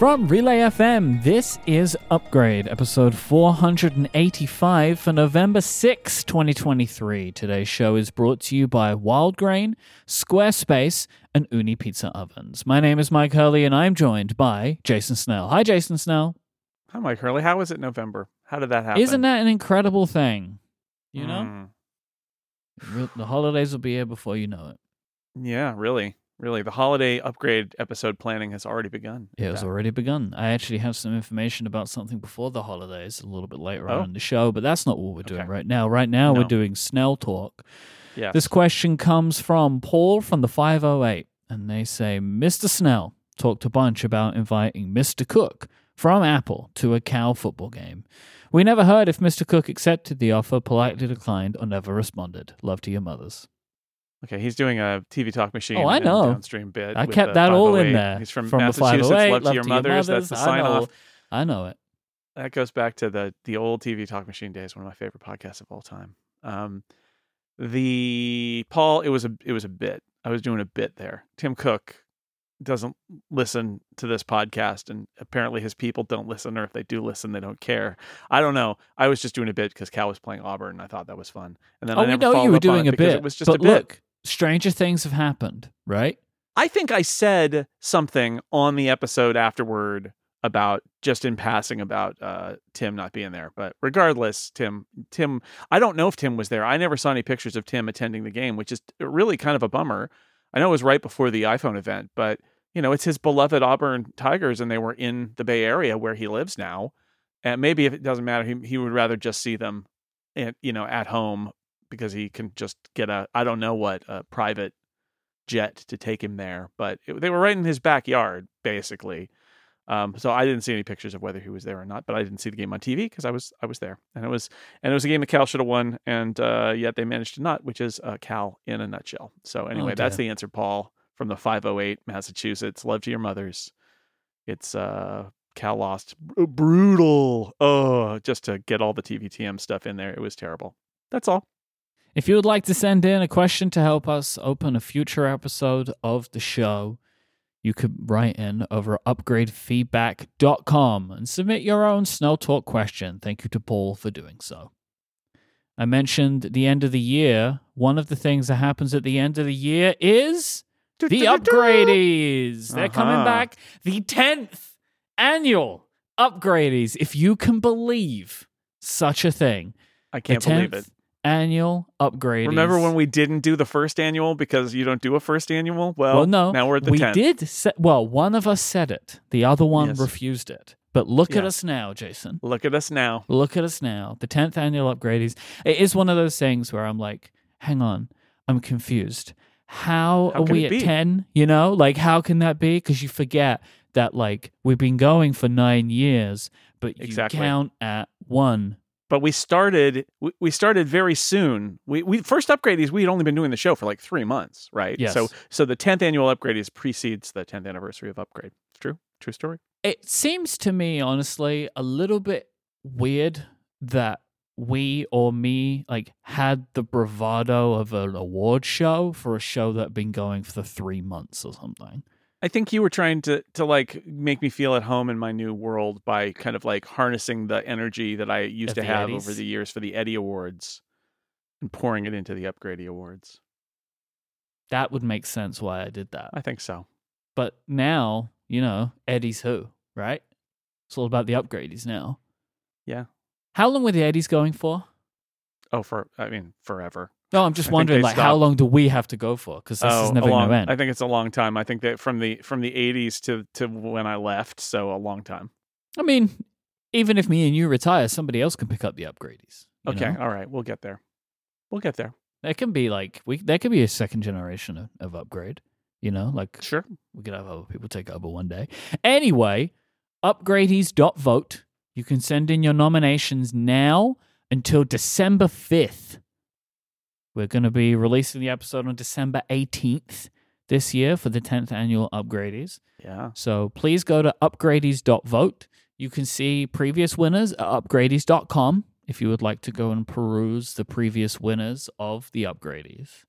From Relay FM, this is Upgrade, episode 485 for November 6, 2023. Today's show is brought to you by Wildgrain, Squarespace, and Ooni Pizza Ovens. My name is Myke Hurley, and I'm joined by Jason Snell. Hi, Jason Snell. Hi, Myke Hurley. How is it November? How did that happen? Isn't that an incredible thing? You know? Mm. The holidays will be here before you know it. Yeah, really. Really. The holiday upgrade episode planning has already begun. It has already begun. I actually have some information about something before the holidays a little bit later Oh. on in the show, but that's not what we're doing Okay. right now. Right now, we're doing Snell Talk. Yes. This question comes from Paul from the 508, and they say, Mr. Snell talked a bunch about inviting Mr. Cook from Apple to a Cal football game. We never heard if Mr. Cook accepted the offer, politely declined, or never responded. Love to your mothers. Okay, he's doing a TV talk machine. Oh, I know. downstream bit. I with kept that all in there. He's from, the Massachusetts. 508, Love to your mothers. That's the I sign know. off. I know it. That goes back to the the old TV talk machine days. One of my favorite podcasts of all time. Um, the Paul, it was a it was a bit. I was doing a bit there. Tim Cook doesn't listen to this podcast, and apparently his people don't listen, or if they do listen, they don't care. I don't know. I was just doing a bit because Cal was playing Auburn, and I thought that was fun. And then Oh, I we never know you were doing a bit. It was just but a bit. look, stranger things have happened, right? I think I said something on the episode afterward about just in passing about uh, Tim not being there. But regardless, Tim, Tim, I don't know if Tim was there. I never saw any pictures of Tim attending the game, which is really kind of a bummer. I know it was right before the iPhone event, but you know, it's his beloved Auburn Tigers, and they were in the Bay Area where he lives now. And maybe if it doesn't matter, he he would rather just see them, at, you know, at home because he can just get a I don't know what a private jet to take him there. But it, they were right in his backyard, basically. Um, so I didn't see any pictures of whether he was there or not, but I didn't see the game on TV because I was I was there, and it was and it was a game that Cal should have won, and uh, yet they managed to not, which is uh, Cal in a nutshell. So anyway, that's the answer, Paul from the 508 Massachusetts. Love to your mothers. It's uh, Cal lost Br- brutal. Oh, just to get all the TVTM stuff in there, it was terrible. That's all. If you would like to send in a question to help us open a future episode of the show, you could write in over at upgradefeedback.com and submit your own Snell Talk question. Thank you to Paul for doing so. I mentioned the end of the year. One of the things that happens at the end of the year is the upgradies. They're coming Uh-huh. back. The 10th annual upgradies. If you can believe such a thing. I can't believe it. Annual upgrade. Remember when we didn't do the first annual because you don't do a first annual? Well, Well, no. now we're at the we 10th. did. Say, well, one of us said it. The other one Yes. refused it. But look at us now, Jason. Look at us now. Look at us now. The 10th annual upgradies. It is one of those things where I'm like, hang on, I'm confused. How, How are we at 10? You know, like, how can that be? Because you forget that, like, we've been going for nine years, but you Exactly. count at one. But we started we, we started very soon. We we first upgradies we had only been doing the show for like 3 months, right? Yes. So so the 10th annual upgradies precedes the 10th anniversary of upgrade. It's true. True story. It seems to me, honestly, a little bit weird that we or me like had the bravado of an award show for a show that had been going for three months or something. I think you were trying to to like make me feel at home in my new world by kind of like harnessing the energy that I used Of to have Eddies? over the years for the Eddie Awards and pouring it into the Upgrady Awards. That would make sense why I did that. I think so. But now, you know, Eddie's who, right? It's all about the upgrades now. Yeah. How long were the Eddies going for? Oh, for I mean, forever. No, I'm just I wondering, like, how long do we have to go for? Because this is oh, never a going to end. I think it's a long time. I think that from the from the 80s to to when I left, so a long time. I mean, even if me and you retire, somebody else can pick up the upgrades. Okay, know? all right, we'll get there. We'll get there. There can be like we there could be a second generation of, of upgrade. You know, like Sure. we could have other people take over one day. Anyway, upgradies.vote. You can send in your nominations now until December 5th. We're going to be releasing the episode on December 18th this year for the 10th annual Upgradies. Yeah. So please go to upgradies.vote. You can see previous winners at upgradies.com if you would like to go and peruse the previous winners of the Upgradies.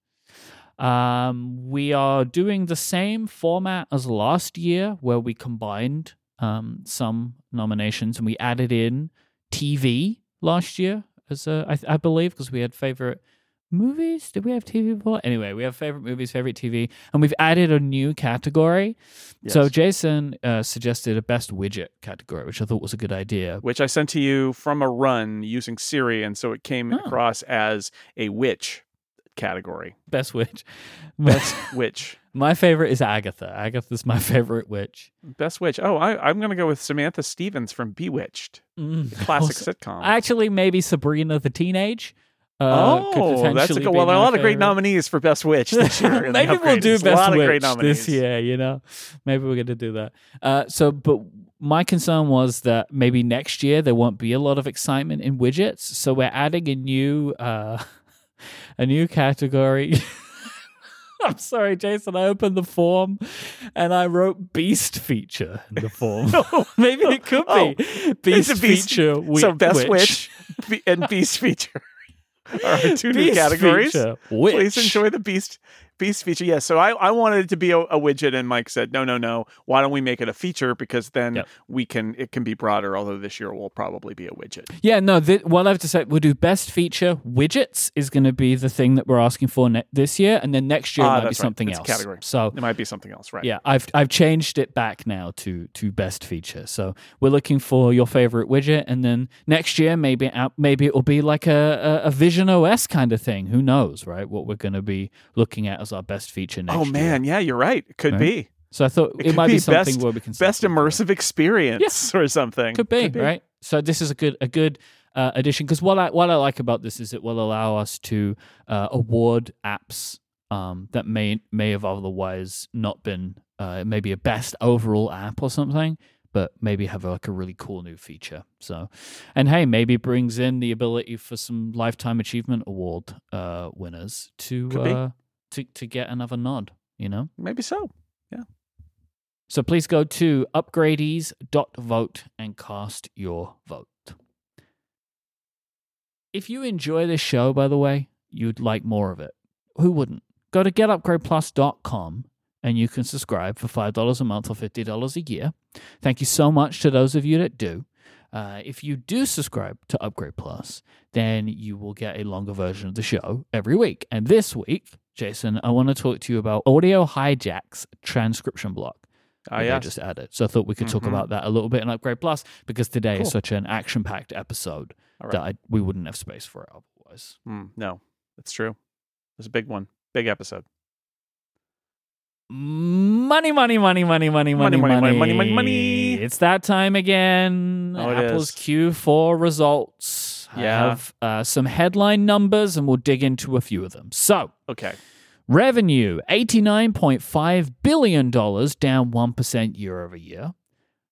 Um, we are doing the same format as last year where we combined um, some nominations, and we added in TV last year as a, I, I believe, because we had favorite movies. Did we have TV before? Anyway, we have favorite movies, favorite TV, and we've added a new category. So Jason uh, suggested a best widget category, which I thought was a good idea. which I sent to you from a run using Siri, and so it came Oh. across as a witch category. Best witch. Best witch. my favorite is Agatha. Agatha's my favorite witch. Best witch. Oh, I, I'm going to go with Samantha Stevens from Bewitched, Mm. classic Also- sitcom. Actually, maybe Sabrina the Teenage. Uh, oh, that's a Well, there are a lot of great nominees for Best Witch this year. Maybe we'll do best a lot of great witch nominees. this year. You know, maybe we're gonna do that. Uh, so, but my concern was that maybe next year there won't be a lot of excitement in widgets. So we're adding a new, uh, a new category. I'm sorry, Jason. I opened the form and I wrote Beast feature in the form. maybe it could Oh, be Beast, Beast- feature. wi- so Best Witch, Be- and Beast feature our two new Beast categories. feature, Please enjoy the Beast Beast feature. Yes. so I, I wanted it to be a, a widget, and Myke said, no, no, no. Why don't we make it a feature? Because then Yep. we can it can be broader. Although this year will probably be a widget. Yeah, no. Th- what I have to say, we'll do best feature widgets is going to be the thing that we're asking for ne- this year, and then next year Ah, it might be that's right. something else. category. So It might be something else, right? yeah, I've I've changed it back now to to best feature. So we're looking for your favorite widget, and then next year maybe maybe it will be like a, a, a visionOS kind of thing. Who knows, right? What we're going to be looking at as our best feature next Oh year. man, yeah, you're right. It could Right? be So I thought It it, might be, be something best- where we can best start looking for. immersive experience or something. Could be, right? So this is a good a good uh, addition because what I what I like about this is it will allow us to uh, award apps um, that may may have otherwise not been uh, maybe a best overall app or something, but maybe have like a really cool new feature. So, and hey, maybe brings in the ability for some lifetime achievement award uh, winners to to to get another nod. You know. Maybe so. Yeah. So please go to upgradies.vote and cast your vote. If you enjoy this show, by the way, you'd like more of it. Who wouldn't? Go to getupgradeplus.com and you can subscribe for $5 a month or $50 a year. Thank you so much to those of you that do. Uh, if you do subscribe to Upgrade Plus, then you will get a longer version of the show every week. And this week, Jason, I want to talk to you about Audio Hijack's transcription block Ah, that they yes. just added. So I thought we could talk Mhm. about that a little bit in Upgrade Plus because today is such an action-packed episode All right. that I, we wouldn't have space for it otherwise. Mm, no, that's true. It's a big one. Big episode. Money, money, money, money, money, money, Money, money, money, money, money, money, money. It's that time again. Oh, Apple's is. Q4 results. I Yeah. have uh, some headline numbers, and we'll dig into a few of them. So, Okay. Revenue $89.5 billion, down 1% year over year.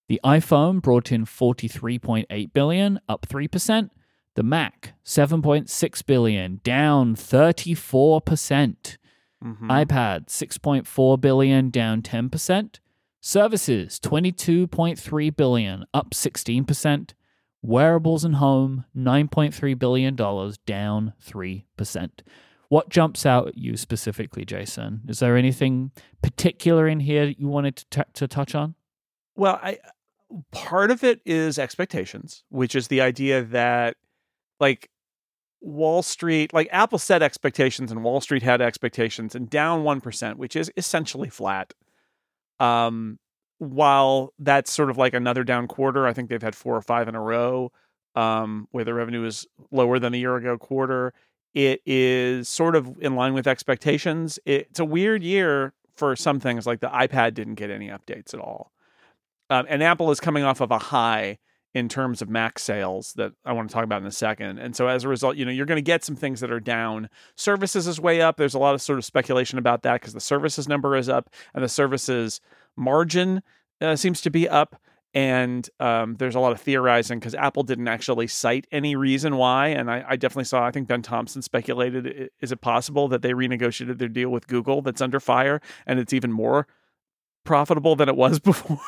The iPhone brought in 43.8 billion, up 3%. The Mac 7.6 billion, down 34%. Mhm. iPad 6.4 billion, down 10%. Services 22.3 billion, up 16%. Wearables and home 9.3 billion dollars, down 3%. What jumps out at you specifically, Jason? Is there anything particular in here that you wanted to, t- to touch on? Well, I part of it is expectations, which is the idea that like Wall Street, like Apple set expectations and Wall Street had expectations and down 1%, which is essentially flat. Um while that's sort of like another down quarter, I think they've had four or five in a row um where the revenue is lower than the year ago quarter. It is sort of in line with expectations. It's a weird year for some things like the iPad didn't get any updates at all. Um, and Apple is coming off of a high in terms of Mac sales that I want to talk about in a second. And so as a result, you know, you're going to get some things that are down. Services is way up. There's a lot of sort of speculation about that because the services number is up and the services margin uh, seems to be up. And um, there's a lot of theorizing because Apple didn't actually cite any reason why. And I, I definitely saw, I think Ben Thompson speculated, is it possible that they renegotiated their deal with Google that's under fire and it's even more profitable than it was before?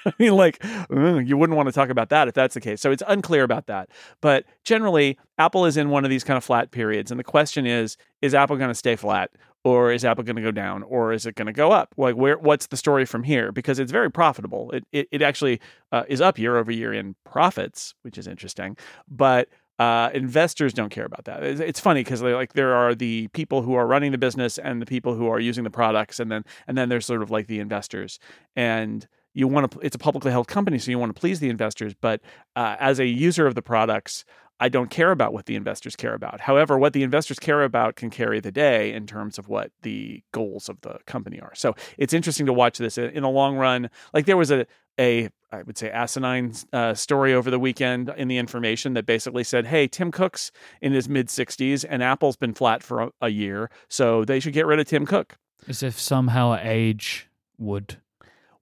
I mean, like, you wouldn't want to talk about that if that's the case. So it's unclear about that. But generally, Apple is in one of these kind of flat periods. And the question is, is Apple going to stay flat or is Apple going to go down, or is it going to go up? Like, where? What's the story from here? Because it's very profitable. It it, it actually uh, is up year over year in profits, which is interesting. But uh, investors don't care about that. It's, it's funny because like there are the people who are running the business and the people who are using the products, and then and then there's sort of like the investors. And you want to. It's a publicly held company, so you want to please the investors. But uh, as a user of the products, I don't care about what the investors care about. However, what the investors care about can carry the day in terms of what the goals of the company are. So it's interesting to watch this in the long run. Like there was a a I would say asinine uh, story over the weekend in the information that basically said, "Hey, Tim Cook's in his mid 60s and Apple's been flat for a, a year, so they should get rid of Tim Cook." As if somehow age would.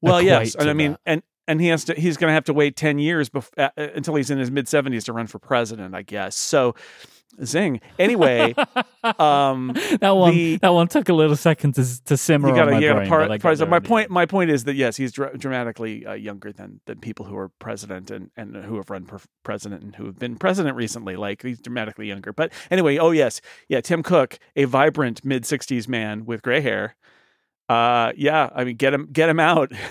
Well, yes, and I mean, that. and and he has to he's going to have to wait 10 years bef- uh, uh, until he's in his mid 70s to run for president, I guess. So zing. Anyway, um that one the- that one took a little second to to simmer you gotta, my you gotta brain, par- got parse- my point my point is that yes he's dra- dramatically uh, younger than than people who are president and and who have run for president and who have been president recently like he's dramatically younger but anyway oh yes yeah tim cook a vibrant mid 60s man with gray hair uh yeah i mean get him get him out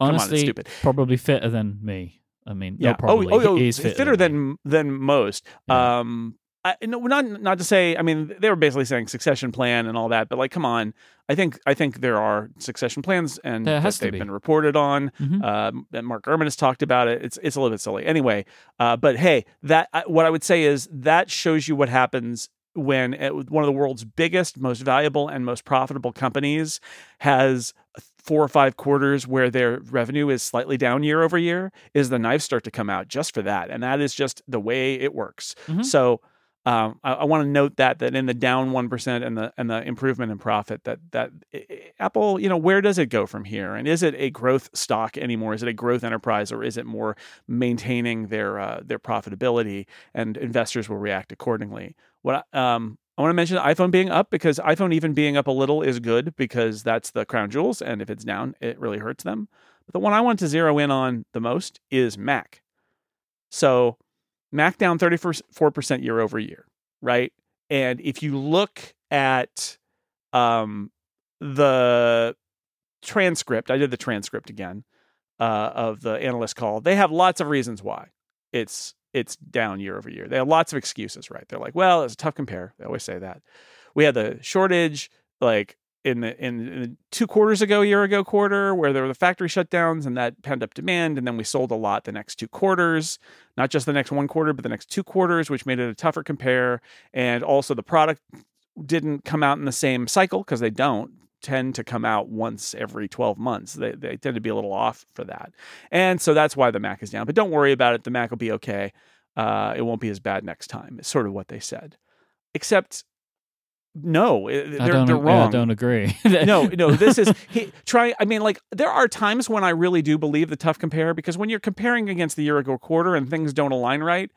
Come on, probably fitter than me. I mean, yeah no, probably. oh, oh, oh he is fitter, fitter, than than most Yeah. um I, no, not not to say. I mean, they were basically saying succession plan and all that, but like, come on. I think I think there are succession plans, and There has they've be. been reported on. Mhm. Um, and Mark Gurman has talked about it. It's it's a little bit silly, anyway. Uh, but hey, that what I would say is that shows you what happens when uh, one of the world's biggest, most valuable, and most profitable companies has four or five quarters where their revenue is slightly down year over year. Is the knives start to come out just for that, and that is just the way it works. Mhm. So. Um, I, I want to note that that in the down one percent and the and the improvement in profit that that i- i- Apple, you know, where does it go from here? And is it a growth stock anymore? Is it a growth enterprise, or is it more maintaining their uh, their profitability? And investors will react accordingly. What um, I want to mention iPhone being up because iPhone even being up a little is good because that's the crown jewels, and if it's down, it really hurts them. But the one I want to zero in on the most is Mac. So Mac down 34% year over year, right? And if you look at um, the transcript, I did the transcript again uh, of the analyst call. They have lots of reasons why it's it's down year over year. They have lots of excuses, right? They're like, well, it's a tough compare. They always say that. We had the shortage, like in the in, in two quarters ago, year ago quarter, where there were the factory shutdowns and that pent up demand, and then we sold a lot the next two quarters, not just the next one quarter, but the next two quarters, which made it a tougher compare. And also the product didn't come out in the same cycle because they don't tend to come out once every 12 months. They, they tend to be a little off for that. And so that's why the Mac is down. But don't worry about it. The Mac will be okay. Uh, it won't be as bad next time. It's sort of what they said. Except, no, they're, don't, they're wrong I don't agree. no, no, this is he, try. I mean, like there are times when I really do believe the tough compare because when you're comparing against the year ago quarter and things don't align right,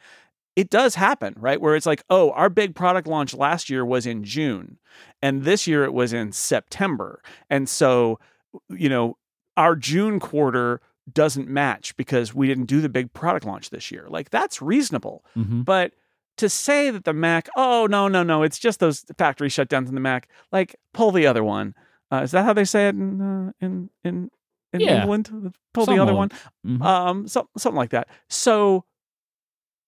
it does happen, right? Where it's like, oh, our big product launch last year was in June, and this year it was in September, and so you know our June quarter doesn't match because we didn't do the big product launch this year. Like that's reasonable. Mhm. But to say that the Mac, oh no, no, no, it's just those factory shutdowns in the Mac. Like pull the other one. Uh, is that how they say it in uh, in in in Yeah. England? Pull the other one. Mhm. Um, so, something like that. So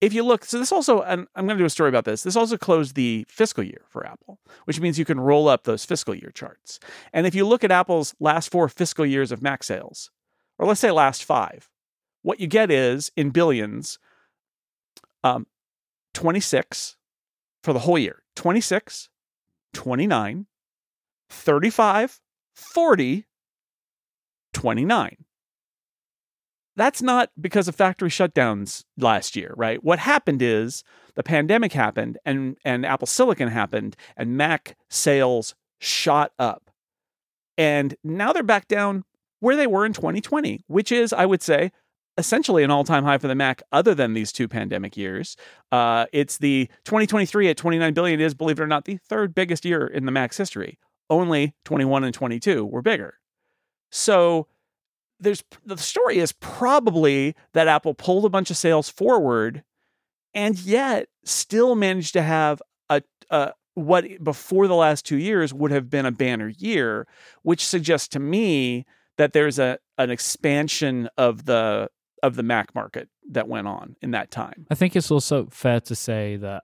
if you look, so this also, and I'm going to do a story about this. This also closed the fiscal year for Apple, which means you can roll up those fiscal year charts. And if you look at Apple's last four fiscal years of Mac sales, or let's say last five, what you get is in billions, um, 26 for the whole year, 26, 29, 35, 40, 29 that's not because of factory shutdowns last year, right? What happened is the pandemic happened and and Apple Silicon happened and Mac sales shot up. And now they're back down where they were in 2020, which is I would say essentially an all-time high for the Mac other than these two pandemic years. Uh, it's the 2023 at 29 billion is believe it or not the third biggest year in the Mac's history. Only 21 and 22 were bigger. So there's the story is probably that Apple pulled a bunch of sales forward and yet still managed to have a, a what before the last two years would have been a banner year, which suggests to me that there's a an expansion of the of the Mac market that went on in that time. I think it's also fair to say that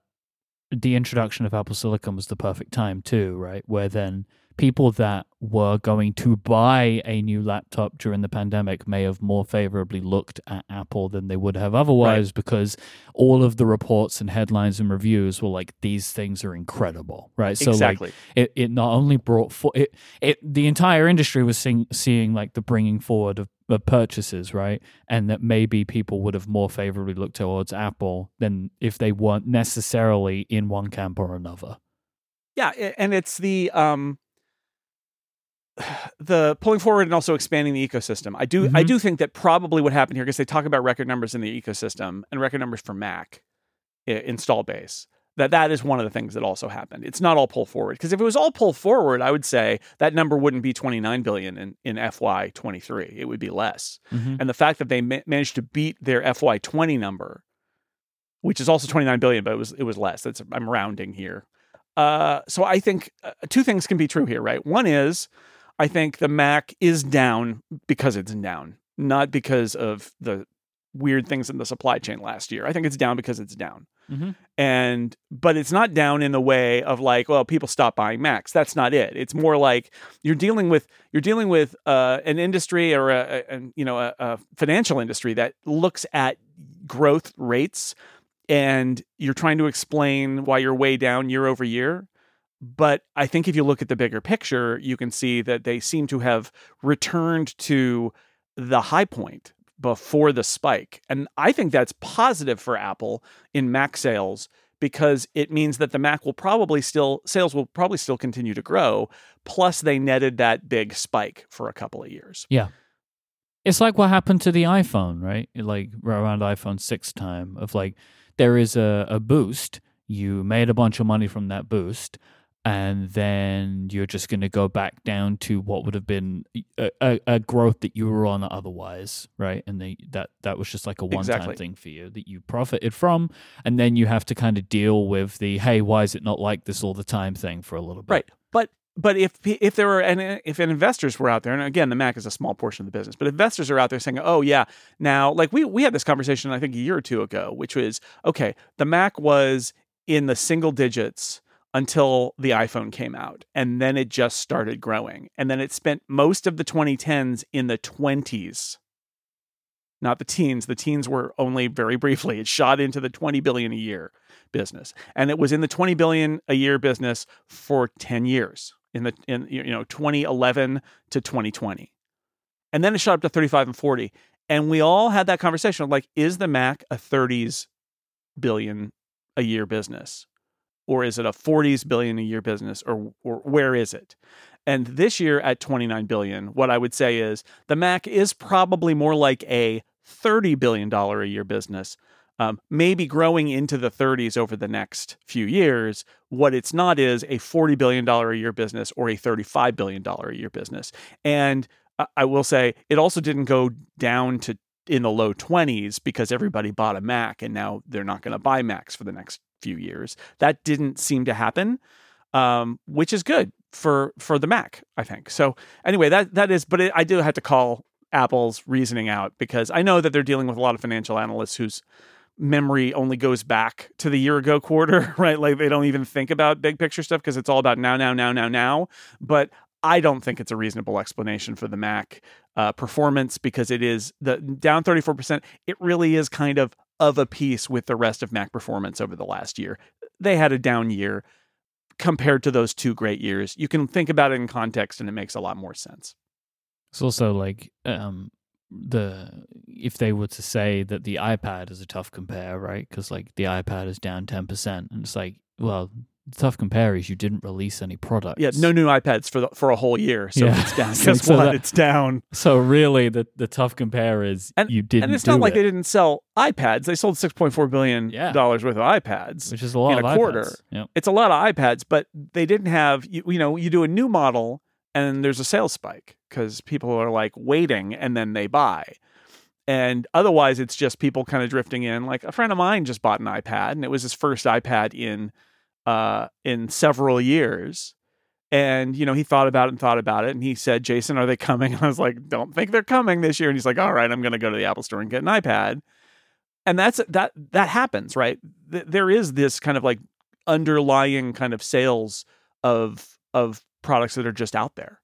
the introduction of Apple Silicon was the perfect time too, right? Where then people that were going to buy a new laptop during the pandemic may have more favorably looked at Apple than they would have otherwise right. because all of the reports and headlines and reviews were like these things are incredible, right? So exactly. like it, it not only brought for it, it the entire industry was seeing, seeing like the bringing forward of purchases, right? And that maybe people would have more favorably looked towards Apple than if they weren't necessarily in one camp or another. Yeah, and it's the um the pulling forward and also expanding the ecosystem. I do mm-hmm. I do think that probably what happened here because they talk about record numbers in the ecosystem and record numbers for Mac install base. That that is one of the things that also happened. It's not all pull forward because if it was all pull forward, I would say that number wouldn't be 29 billion in in FY23. It would be less. Mm-hmm. And the fact that they ma- managed to beat their FY20 number, which is also 29 billion, but it was it was less. That's I'm rounding here. Uh, so I think uh, two things can be true here, right? One is I think the Mac is down because it's down, not because of the weird things in the supply chain last year. I think it's down because it's down. Mm-hmm. And but it's not down in the way of like, well, people stop buying Macs. That's not it. It's more like you're dealing with you're dealing with uh, an industry or a, a you know a, a financial industry that looks at growth rates and you're trying to explain why you're way down year over year but I think if you look at the bigger picture, you can see that they seem to have returned to the high point before the spike. And I think that's positive for Apple in Mac sales because it means that the Mac will probably still sales will probably still continue to grow plus they netted that big spike for a couple of years. Yeah. It's like what happened to the iPhone, right? Like around iPhone 6 time of like there is a, a boost, you made a bunch of money from that boost and then you're just going to go back down to what would have been a, a, a, growth that you were on otherwise, right? And they, that that was just like a one-time exactly. thing for you that you profited from, and then you have to kind of deal with the hey, why is it not like this all the time thing for a little bit, right? But but if if there were and if investors were out there, and again, the Mac is a small portion of the business, but investors are out there saying, "Oh yeah, now like we we had this conversation I think a year or two ago, which was okay, the Mac was in the single digits." Until the iPhone came out. And then it just started growing. And then it spent most of the 2010s in the 20s. Not the teens. The teens were only very briefly. It shot into the 20 billion a year business. And it was in the 20 billion a year business for 10 years in the in you know 2011 to 2020. And then it shot up to 35 and 40. And we all had that conversation like is the Mac a 30s billion a year business? Or is it a 40s billion a year business or or where is it? And this year at 29 billion, what I would say is the Mac is probably more like a 30 billion dollar a year business. Um, maybe growing into the 30s over the next few years. What it's not is a $40 billion a year business or a $35 billion a year business. And I will say it also didn't go down to in the low 20s because everybody bought a Mac and now they're not going to buy Macs for the next few years. That didn't seem to happen, um, which is good for for the Mac, I think. So anyway, that that is. But it, I do have to call Apple's reasoning out because I know that they're dealing with a lot of financial analysts whose memory only goes back to the year ago quarter, right? Like they don't even think about big picture stuff because it's all about now, now, now, now, now. But I don't think it's a reasonable explanation for the Mac uh, performance because it is the down 34%. It really is kind of of a piece with the rest of Mac performance over the last year. They had a down year compared to those two great years. You can think about it in context and it makes a lot more sense. It's also like um the if they were to say that the iPad is a tough compare, right? Cuz like the iPad is down 10% and it's like, well, the tough compare is you didn't release any products. Yeah, no new iPads for the, for a whole year, so yeah. it's down. Guess so what? That, it's down. So really, the the tough compare is and, you didn't. And it's not like it. they didn't sell iPads. They sold six point four billion dollars yeah. worth of iPads, which is a lot in a quarter. Yep. It's a lot of iPads, but they didn't have. You, you know, you do a new model and there's a sales spike because people are like waiting and then they buy. And otherwise, it's just people kind of drifting in. Like a friend of mine just bought an iPad, and it was his first iPad in uh, in several years. And you know, he thought about it and thought about it, and he said, "Jason, are they coming?" And I was like, "Don't think they're coming this year." And he's like, "All right, I'm going to go to the Apple Store and get an iPad." And that's that that happens, right? Th- there is this kind of like underlying kind of sales of of products that are just out there,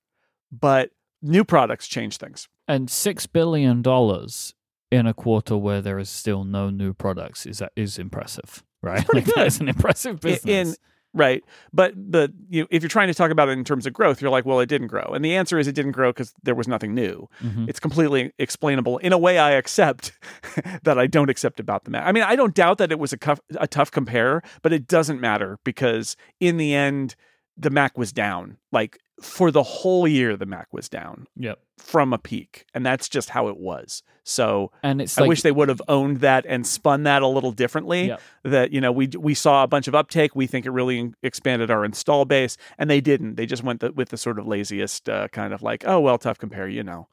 but new products change things. And six billion dollars in a quarter where there is still no new products is is impressive, right? It's pretty like, good. That's an impressive In- business. in right but the you if you're trying to talk about it in terms of growth you're like well it didn't grow and the answer is it didn't grow because there was nothing new Mhm. it's completely explainable in a way i accept that i don't accept about the mac i mean i don't doubt that it was a, cuff, a tough compare but it doesn't matter because in the end the mac was down like for the whole year the mac was down Yep. from a peak and that's just how it was so And it's i like wish they would have owned that and spun that a little differently Yep. that you know we we saw a bunch of uptake we think it really expanded our install base and they didn't they just went the, with the sort of laziest uh, kind of like oh well tough compare you know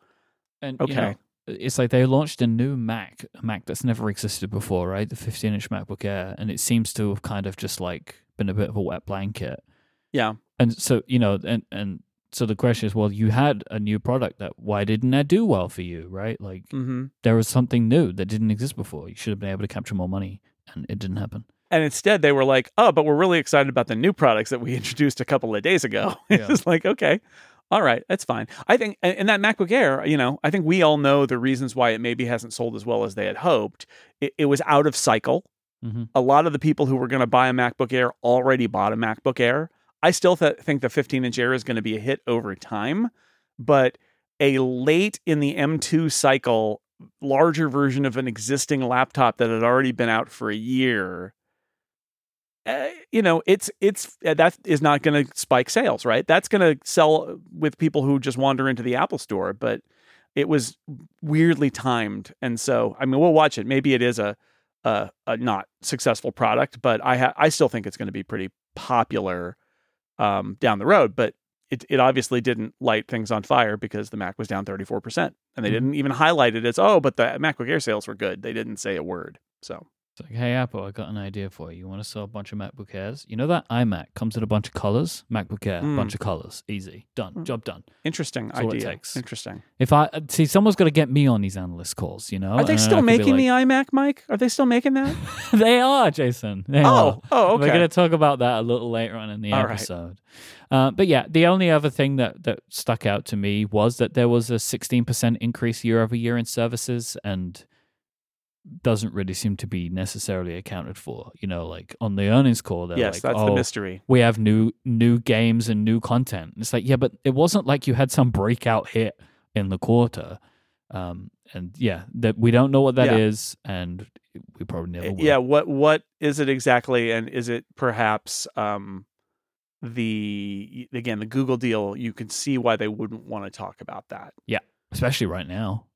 And you Okay. know, it's like they launched a new Mac, a Mac that's never existed before, right? The 15 inch MacBook Air, and it seems to have kind of just like been a bit of a wet blanket. Yeah And so you know, and and so the question is, well, you had a new product that why didn't that do well for you, right? Like hmm there was something new that didn't exist before. You should have been able to capture more money, and it didn't happen. and instead they were like oh but we're really excited about the new products that we introduced a couple of days ago Yeah. it's like okay all right that's fine i think and and that macbook air you know i think we all know the reasons why it maybe hasn't sold as well as they had hoped it, it was out of cycle hmm a lot of the people who were going to buy a MacBook Air already bought a MacBook Air. I still th- think the 15 inch Air is going to be a hit over time, but a late in the M2 cycle, larger version of an existing laptop that had already been out for a year. Uh, you know, it's it's uh, that is not going to spike sales, right? That's going to sell with people who just wander into the Apple store, but it was weirdly timed, and so I mean, we'll watch it. Maybe it is a a, a not successful product, but I ha- I still think it's going to be pretty popular um, down the road. But it it obviously didn't light things on fire because the Mac was down thirty four percent, and they Mhm. didn't even highlight it as oh, but the MacBook Air sales were good. They didn't say a word. So It's like, hey Apple, I got an idea for you. You want to sell a bunch of MacBook Airs? You know that iMac comes in a bunch of colors. MacBook Air, Mm. bunch of colors, easy, done, Mm. job done. interesting That's all it idea. takes. Interesting. If I uh, see, someone's got to get me on these analyst calls. You know, Are they and still I could be making the iMac, Myke? Are they still making that? they are, Jason. They are. oh, oh, We're going to talk about that a little later on in the All right. episode. Uh, but yeah, the only other thing that, that stuck out to me was that there was a 16% increase year over year in services and doesn't really seem to be necessarily accounted for. You know, like on the earnings call, they're yes, like, that's oh, the mystery. we have new new games and new content. It's like, yeah, but it wasn't like you had some breakout hit in the quarter. Um, and yeah, that we don't know what that is, Yeah. and we probably never will. Eh, yeah what what is it exactly and is it perhaps um the again the google deal you can see why they wouldn't want to talk about that Yeah, especially right now.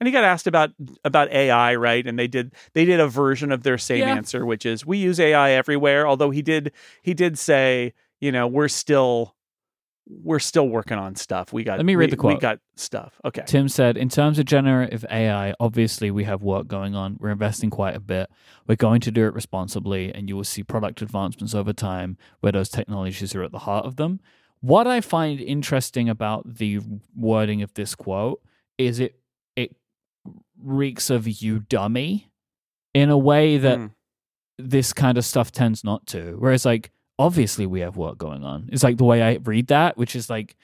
And he got asked about about ai right and they did they did a version of their same Yeah. answer which is we use ai everywhere although he did he did say you know we're still we're still working on stuff we got Let me read we- the quote. we got stuff okay Tim said, in terms of generative AI, obviously we have work going on. We're investing quite a bit. We're going to do it responsibly, and you will see product advancements over time where those technologies are at the heart of them. What I find interesting about the wording of this quote is it it reeks of you dummy in a way that Mm. this kind of stuff tends not to. Whereas like obviously we have work going on. It's like the way I read that, which is like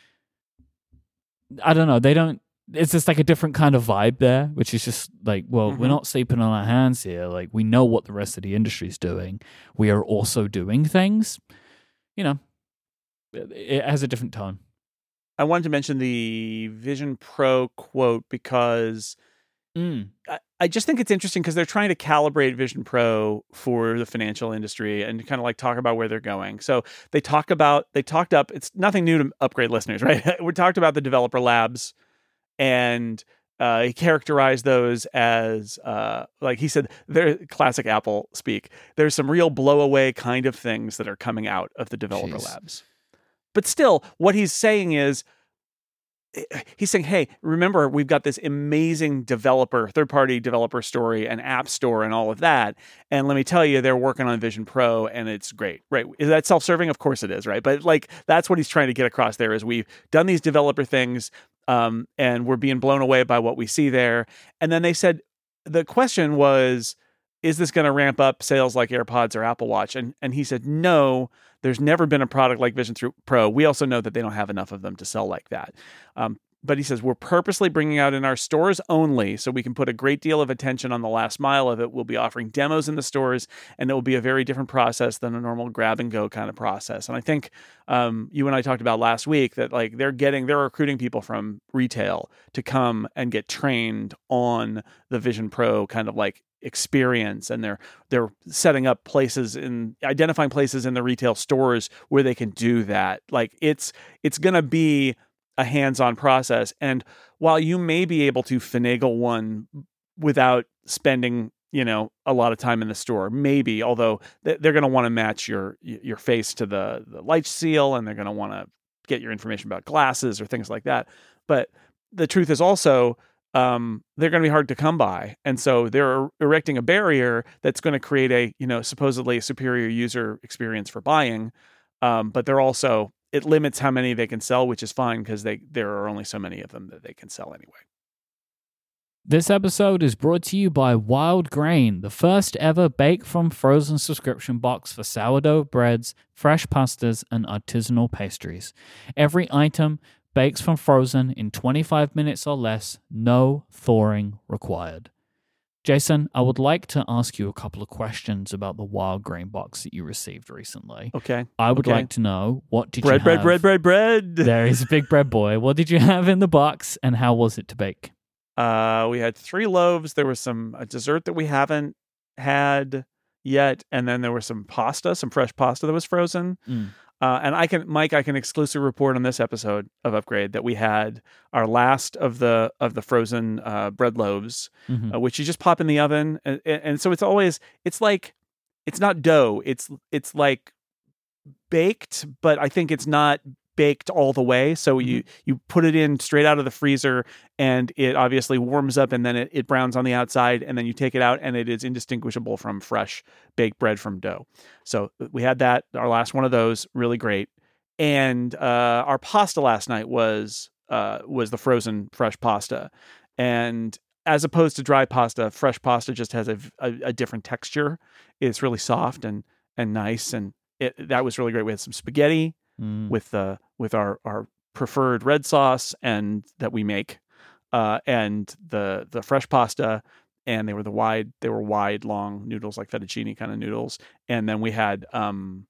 I don't know, they don't it's just like a different kind of vibe there, which is just like, well, we're Mhm. not sleeping on our hands here. Like we know what the rest of the industry is doing. We are also doing things. You know, it has a different tone. i wanted to mention the vision pro quote because Mm. I- I just think it's interesting because they're trying to calibrate Vision Pro for the financial industry and kind of like talk about where they're going. So they talk about they talked up. It's nothing new to upgrade listeners, right? we talked about the developer labs, and uh, he characterized those as uh, like he said they're classic Apple speak. There's some real blow away kind of things that are coming out of the developer Jeez. labs, but still, what he's saying is he's saying, "Hey, remember we've got this amazing developer, third-party developer story and app store and all of that. And let me tell you, they're working on Vision Pro and it's great. Right? Is that self-serving? Of course it is, right? But like that's what he's trying to get across there is we've done these developer things um, and we're being blown away by what we see there. And then they said the question was is this going to ramp up sales like AirPods or Apple Watch? And and he said no. There's never been a product like Vision Pro. We also know that they don't have enough of them to sell like that. Um, but he says we're purposely bringing out in our stores only so we can put a great deal of attention on the last mile of it. We'll be offering demos in the stores and it will be a very different process than a normal grab and go kind of process. And i think um, you and i talked about last week that like they're getting they're recruiting people from retail to come and get trained on the vision pro kind of like experience and they're they're setting up places in identifying places in the retail stores where they can do that. Like it's it's going to be a hands-on process. And while you may be able to finagle one without spending you know a lot of time in the store maybe although they're going to want to match your your face to the the light seal and they're going to want to get your information about glasses or things like that. But the truth is also um, they're going to be hard to come by. And so they're erecting a barrier that's going to create a you know supposedly superior user experience for buying um, but they're also it limits how many they can sell, which is fine because they there are only so many of them that they can sell anyway. This episode is brought to you by Wildgrain, the first ever bake from frozen subscription box for sourdough breads, fresh pastas, and artisanal pastries. Every item bakes from frozen in 25 minutes or less, no thawing required. Jason, I would like to ask you a couple of questions about the Wildgrain box that you received recently. Okay. I would okay. like to know what did bread, you bread, have? bread, bread, bread, bread. There is a big bread boy. What did you have in the box, and how was it to bake? Uh, we had three loaves. There was some a dessert that we haven't had yet, and then there was some pasta, some fresh pasta that was frozen. Mm. Uh, and I can, Myke, I can exclusively report on this episode of Upgrade that we had our last of the of the frozen uh, bread loaves, Mhm. uh, which you just pop in the oven, and, and so it's always it's like it's not dough, it's it's like baked, but I think it's not baked all the way. So you you put it in straight out of the freezer, and it obviously warms up, and then it, it browns on the outside, and then you take it out, and it is indistinguishable from fresh baked bread from dough. So we had that our last one of those, really great. And uh, our pasta last night was uh, was the frozen fresh pasta, and as opposed to dry pasta, fresh pasta just has a, a, a different texture. It's really soft and and nice, and it, that was really great. We had some spaghetti Mm. with the with our our preferred red sauce and that we make, uh, and the the fresh pasta. And they were the wide, they were wide, long noodles like fettuccine kind of noodles. And then we had, um,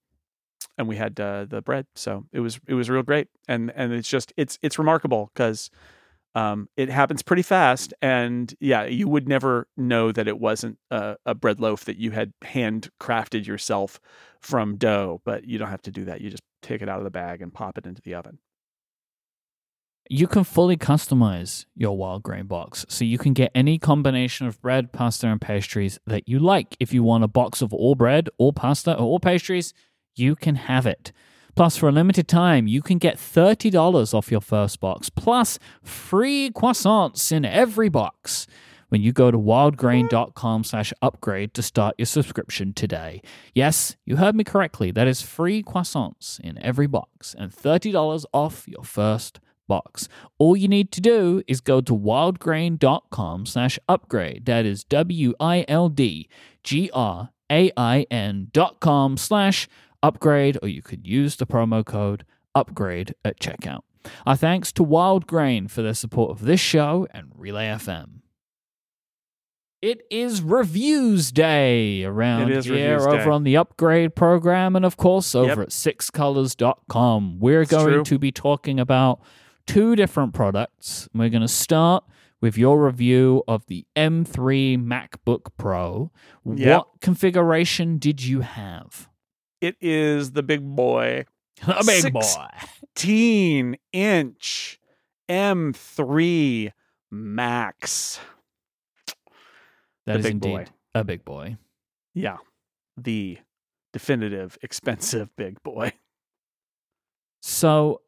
and we had uh, the bread. So it was it was real great. And and it's just it's it's remarkable because um, it happens pretty fast. And yeah, you would never know that it wasn't a, a bread loaf that you had handcrafted yourself from dough. But you don't have to do that. You just take it out of the bag and pop it into the oven. You can fully customize your Wildgrain box, so you can get any combination of bread, pasta, and pastries that you like. If you want a box of all bread, all pasta, or all pastries, you can have it. Plus, for a limited time, you can get $30 off your first box, plus free croissants in every box when you go to wildgrain.com slash upgrade to start your subscription today. Yes, you heard me correctly. That is free croissants in every box and $30 off your first box. All you need to do is go to wildgrain.com slash upgrade. That is W-I-L-D-G-R-A-I-N dot com slash upgrade, or you could use the promo code upgrade at checkout. Our thanks to Wildgrain for their support of this show and Relay FM. It is reviews day around here over day. on the upgrade program and of course over Yep. at sixcolors.com. We're It's going true. to be talking about two different products. We're going to start with your review of the M3 MacBook Pro. Yep. What configuration did you have? It is the big boy, A big Six- boy. 15 inch M3 Max. That The is big indeed boy. a big boy. Yeah, the definitive expensive big boy. So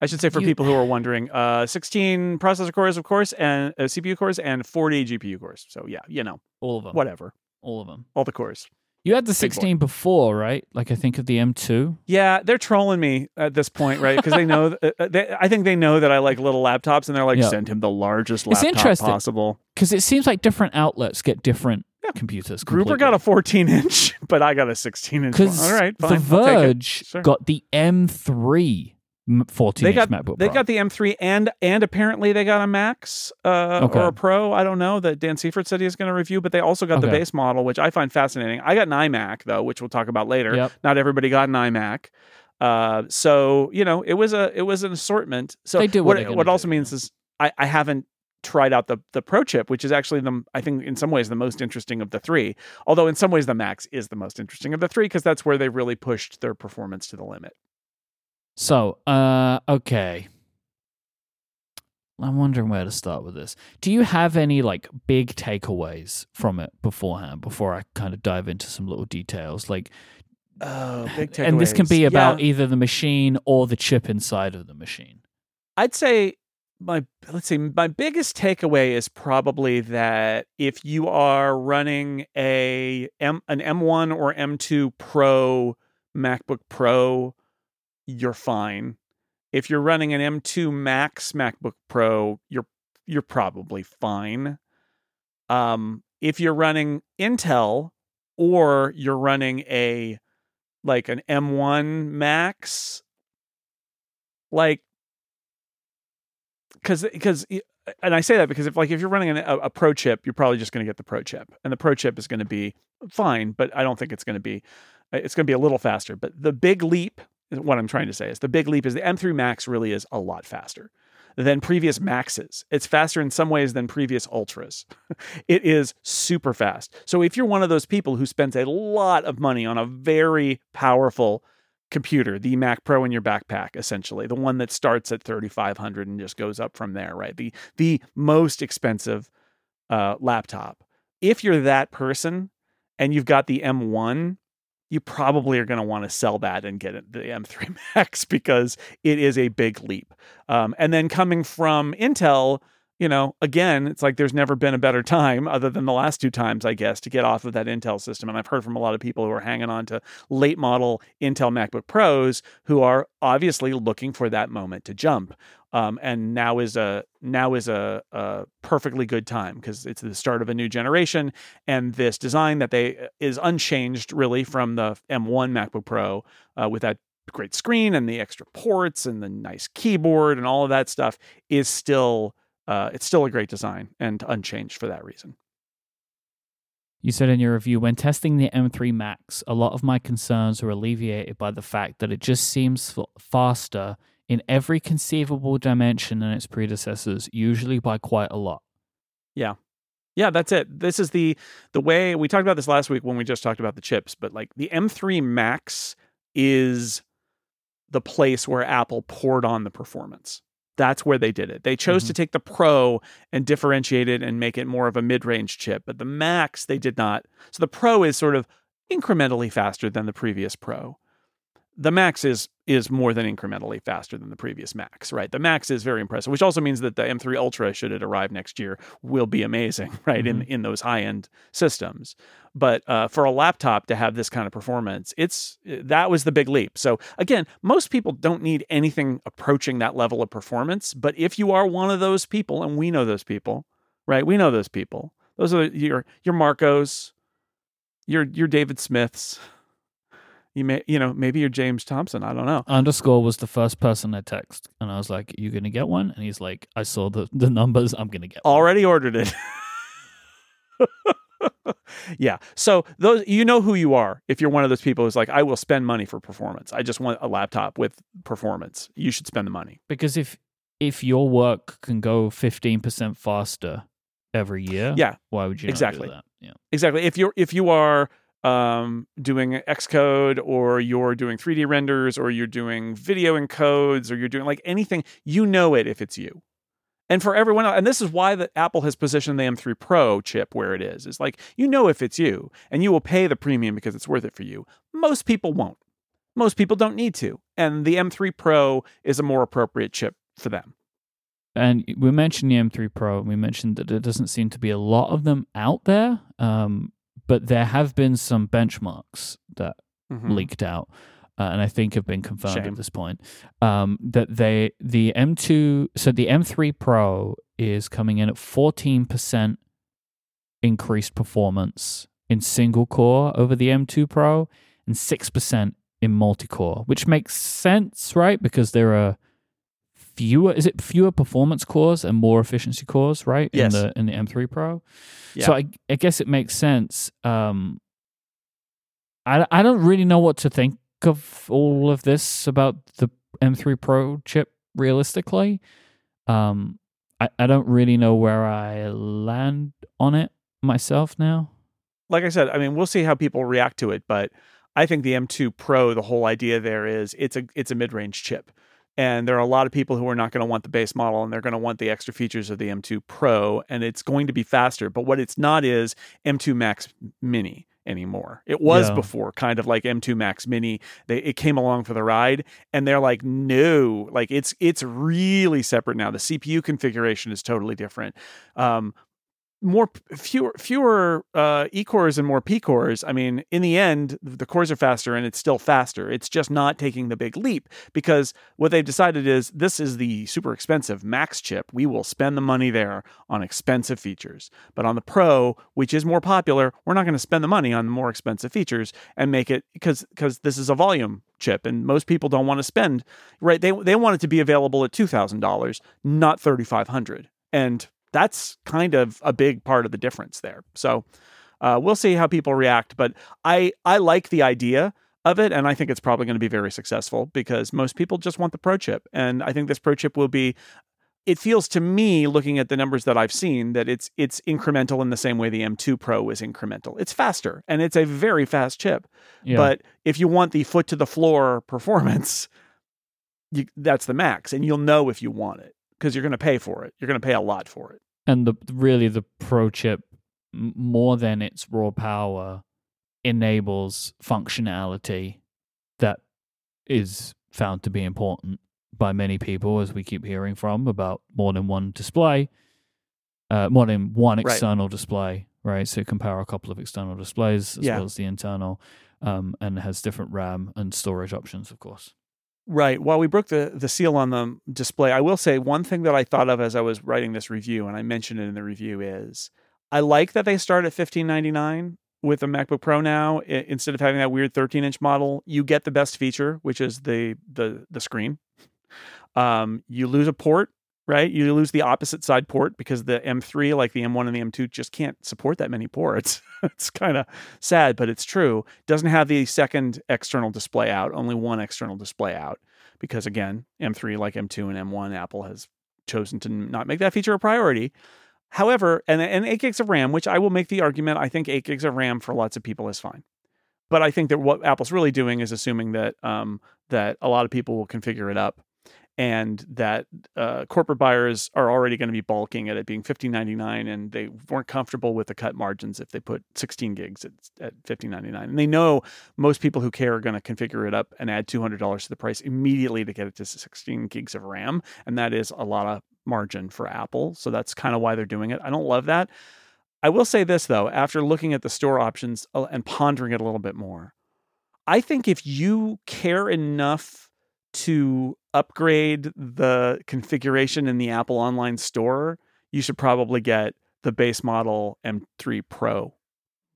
I should say for You- people who are wondering, uh, 16 processor cores, of course, and uh, CPU cores, and 40 GPU cores. So yeah, you know, All of them. whatever, All of them. all the cores. You had the 16 before, right? Like I think of the M2. Yeah, they're trolling me at this point, right? Because they know, uh, uh, they, I think they know that I like little laptops, and they're like, Yeah. send him the largest It's laptop interesting. possible. Because it seems like different outlets get different Yeah. computers. Gruber got a 14 inch, but I got a 16 inch. Because All right, The fine. It. Verge Sure. got the M3 m- 14 They got MacBook they Pro. got the M3 and and apparently they got a Max uh, Okay. or a Pro. I don't know that Dan Seifert said he was going to review, but they also got the base model, which I find fascinating. I got an iMac though, which we'll talk about later. Yep. Not everybody got an iMac. Uh, so you know, it was a it was an assortment. So They do what what what also do, means is I, I haven't tried out the the Pro chip, which is actually the I think in some ways the most interesting of the three. Although in some ways the Max is the most interesting of the three because that's where they really pushed their performance to the limit. So, uh, okay. I'm wondering where to start with this. Do you have any like big takeaways from it beforehand before I kind of dive into some little details? Like, Oh, big and this can be about Yeah. either the machine or the chip inside of the machine. I'd say my let's see my biggest takeaway is probably that if you are running a M an M1 or M2 Pro MacBook Pro, you're fine. If you're running an M2 Max MacBook Pro, you're you're probably fine. Um, if you're running Intel or you're running a like an M1 Max, like because because and I say that because if like if you're running an, a, a pro chip, you're probably just going to get the pro chip, and the pro chip is going to be fine, but I don't think it's going to be it's going to be a little faster. But the big leap, what I'm trying to say is the big leap is the M3 Max really is a lot faster than previous Maxes. It's faster in some ways than previous Ultras. it is super fast. So if you're one of those people who spends a lot of money on a very powerful computer, the Mac Pro in your backpack, essentially, the one that starts at 3500 and just goes up from there, right? The the most expensive uh, laptop. If you're that person and you've got the M1, you probably are going to want to sell that and get the M3 Max because it is a big leap. Um, and then coming from Intel, you know, again, it's like there's never been a better time, other than the last two times, I guess, to get off of that Intel system. And I've heard from a lot of people who are hanging on to late model Intel MacBook Pros who are obviously looking for that moment to jump. Um, and now is a now is a, a perfectly good time because it's the start of a new generation, and this design that they is unchanged really from the M1 MacBook Pro uh, with that great screen and the extra ports and the nice keyboard and all of that stuff is still uh, it's still a great design and unchanged for that reason. You said in your review, when testing the M3 Max, a lot of my concerns were alleviated by the fact that it just seems f- faster in every conceivable dimension than its predecessors, usually by quite a lot. Yeah. Yeah, that's it. This is the the way we talked about this last week when we just talked about the chips, but like the M3 Max is the place where Apple poured on the performance. That's where they did it. They chose to mm-hmm. take the Pro and differentiate it and make it more of a mid-range chip, but the Max they did not. So the Pro is sort of incrementally faster than the previous Pro. The Max is is more than incrementally faster than the previous Max, right? The Max is very impressive, which also means that the M3 Ultra, should it arrive next year, will be amazing, right? In in those high end systems. But uh, for a laptop to have this kind of performance, it's that was the big leap. So again, most people don't need anything approaching that level of performance. But if you are one of those people, and we know those people, right? We know those people. Those are your your Marcos, your your David Smiths. You may, you know, maybe you're James Thompson. I don't know. Underscore was the first person I text, and I was like, "You gonna get one?" And he's like, "I saw the the numbers. I'm gonna get one." Already ordered it. yeah. So those you know who you are if you're one of those people who's like, I will spend money for performance. I just want a laptop with performance. You should spend the money. Because if if your work can go 15% faster every year, Yeah. why would you not Exactly. do that? Yeah. Exactly. If you're if you are um, doing Xcode or you're doing 3D renders or you're doing video encodes or you're doing like anything, you know it if it's you. And for everyone else, and this is why that Apple has positioned the M3 Pro chip where it is. Is like you know if it's you, and you will pay the premium because it's worth it for you. Most people won't. most people don't need to. And the M3 Pro is a more appropriate chip for them. And we mentioned the M3 Pro. and We mentioned that there doesn't seem to be a lot of them out there, um, but there have been some benchmarks that Mhm. leaked out, uh, and I think have been confirmed Shame. at this point. Um, that they the M2, so the M3 Pro is coming in at fourteen percent increased performance in single core over the M2 Pro, and six percent in multi core, which makes sense, right? Because there are fewer. Is it fewer performance cores and more efficiency cores, right? Yes. In the in the M3 Pro. Yeah. So I, I guess it makes sense. Um, I, I don't really know what to think of all of this about the M3 Pro chip realistically. Um, I, I don't really know where I land on it myself now. like I said, I mean, we'll see how people react to it, but I think the M2 Pro, the whole idea there is it's a it's a mid-range chip. And there are a lot of people who are not going to want the base model and they're going to want the extra features of the M2 Pro and it's going to be faster, but what it's not is M2 Max Mini anymore. It was Yeah. before kind of like M2 Max Mini. They it came along for the ride and they're like no, like it's it's really separate now. The CPU configuration is totally different. Um more fewer fewer uh, e cores and more p cores. I mean, in the end, the cores are faster and it's still faster. It's just not taking the big leap because what they've decided is this is the super expensive max chip. We will spend the money there on expensive features, but on the Pro, which is more popular, we're not going to spend the money on the more expensive features and make it because because this is a volume chip and most people don't want to spend right. They they want it to be available at two thousand dollars, not thirty five hundred, and that's kind of a big part of the difference there. So uh, we'll see how people react, but I I like the idea of it, and I think it's probably going to be very successful because most people just want the pro chip, and I think this pro chip will be. It feels to me, looking at the numbers that I've seen, that it's it's incremental in the same way the M2 Pro is incremental. It's faster, and it's a very fast chip. Yeah. But if you want the foot to the floor performance, you, that's the max, and you'll know if you want it because you're going to pay for it. You're going to pay a lot for it. and the really the pro chip more than its raw power enables functionality that is found to be important by many people as we keep hearing from about more than one display uh, more than one Right. external display right so you can power a couple of external displays as Yeah. well as the internal um, and has different ram and storage options of course Right. While we broke the, the seal on the display, I will say one thing that I thought of as I was writing this review, and I mentioned it in the review, is I like that they start at fifteen ninety nine with a MacBook Pro now. Instead of having that weird thirteen inch model, you get the best feature, which is the the the screen. Um, you lose a port, right? You lose the opposite side port because the M3, like the M1 and the M2, just can't support that many ports. it's kind of sad, but it's true. Doesn't have the second external display out, only one external display out because again, M3 like M2 and M1, Apple has chosen to not make that feature a priority. However, and and 8 gigs of RAM, which I will make the argument, I think 8 gigs of RAM for lots of people is fine. But I think that what Apple's really doing is assuming that um, that a lot of people will configure it up, and that uh, corporate buyers are already going to be balking at it being 15.99, and they weren't comfortable with the cut margins if they put 16 gigs at, at 15.99, and they know most people who care are going to configure it up and add $200 to the price immediately to get it to 16 gigs of RAM. And that is a lot of margin for Apple. So that's kind of why they're doing it. I don't love that. I will say this, though, after looking at the store options uh, and pondering it a little bit more, I think if you care enough to upgrade the configuration in the Apple Online Store, you should probably get the base model M3 Pro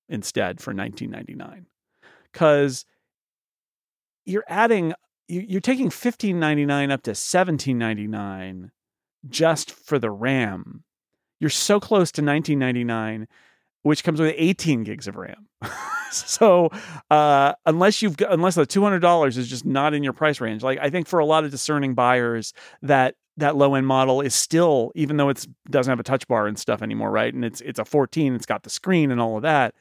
instead for 1999 because you're adding you- you're taking 1599 up to 1799 just for the ram. You're so close to 1999 which comes with 18 gigs of ram so uh, unless you've got, unless the $200 is just not in your price range like i think for a lot of discerning buyers that that low end model is still even though it's doesn't have a touch bar and stuff anymore right and it's it's a 14 it's got the screen and all of that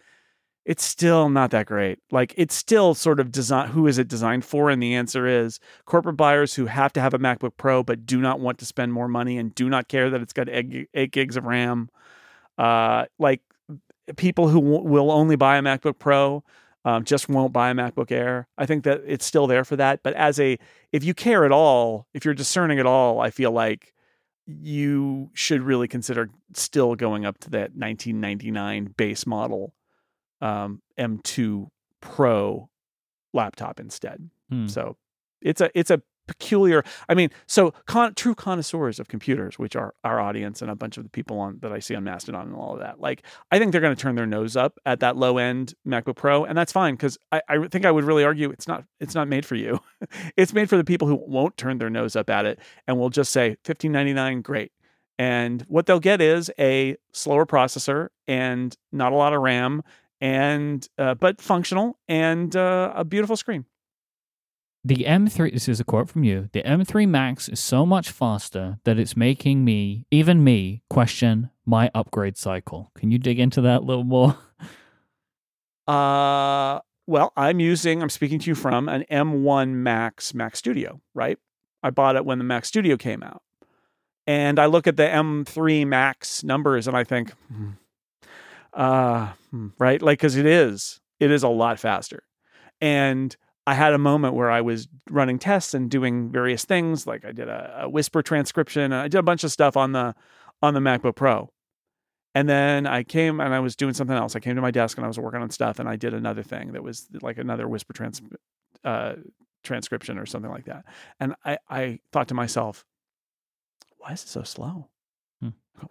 it's still not that great. Like it's still sort of design. Who is it designed for? And the answer is corporate buyers who have to have a MacBook Pro but do not want to spend more money and do not care that it's got eight, eight gigs of RAM. Uh, like people who w- will only buy a MacBook Pro um, just won't buy a MacBook Air. I think that it's still there for that. But as a, if you care at all, if you're discerning at all, I feel like you should really consider still going up to that 1999 base model um, M2 Pro laptop instead. Hmm. So it's a it's a peculiar. I mean, so con- true connoisseurs of computers, which are our audience and a bunch of the people on that I see on Mastodon and all of that. Like, I think they're going to turn their nose up at that low end MacBook Pro, and that's fine because I, I think I would really argue it's not it's not made for you. it's made for the people who won't turn their nose up at it and will just say fifteen ninety nine, great. And what they'll get is a slower processor and not a lot of RAM, and uh, but functional and uh, a beautiful screen. The M3, this is a quote from you. The M3 Max is so much faster that it's making me, even me, question my upgrade cycle. Can you dig into that a little more? Uh, well, I'm using, I'm speaking to you from an M1 Max Mac Studio, right? I bought it when the Mac Studio came out. And I look at the M3 Max numbers and I think, hmm, uh, hmm, right? Like, because it is, it is a lot faster. And I had a moment where I was running tests and doing various things. Like I did a, a whisper transcription. I did a bunch of stuff on the on the MacBook Pro. And then I came and I was doing something else. I came to my desk and I was working on stuff and I did another thing that was like another whisper trans, uh, transcription or something like that. And I, I thought to myself, why is it so slow?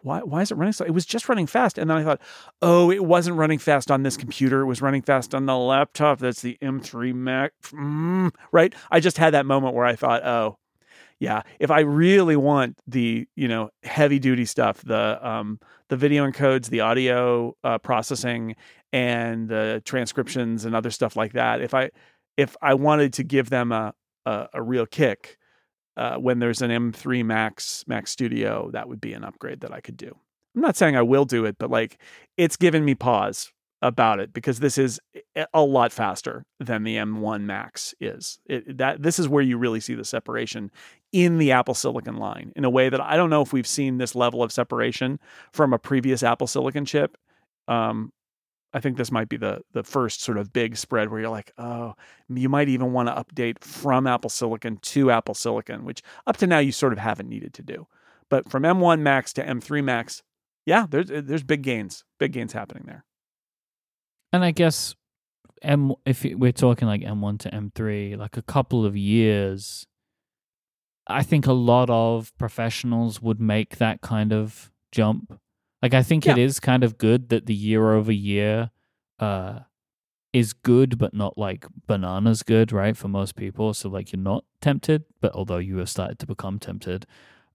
Why, why is it running slow? It was just running fast. And then I thought, oh, it wasn't running fast on this computer. It was running fast on the laptop. That's the M3 Mac. Mm, right. I just had that moment where I thought, oh, yeah, if I really want the you know heavy duty stuff, the um, the video encodes, the audio uh, processing, and the transcriptions and other stuff like that, if I if I wanted to give them a a, a real kick, uh, when there's an M3 Max Mac Studio, that would be an upgrade that I could do. I'm not saying I will do it, but like it's given me pause about it because this is a lot faster than the M1 Max is. It, that this is where you really see the separation in the Apple Silicon line in a way that I don't know if we've seen this level of separation from a previous Apple Silicon chip. Um, I think this might be the the first sort of big spread where you're like, oh, you might even want to update from Apple Silicon to Apple Silicon, which up to now you sort of haven't needed to do. But from M1 Max to M3 Max, yeah, there's eh, there's big gains, big gains happening there. And I guess M if we're talking like M1 to M3, like a couple of years, I think a lot of professionals would make that kind of jump. Like I think Yeah. it is kind of good that the year over year uh is good but not like bananas good, right? For most people. So like you're not tempted, but although you have started to become tempted.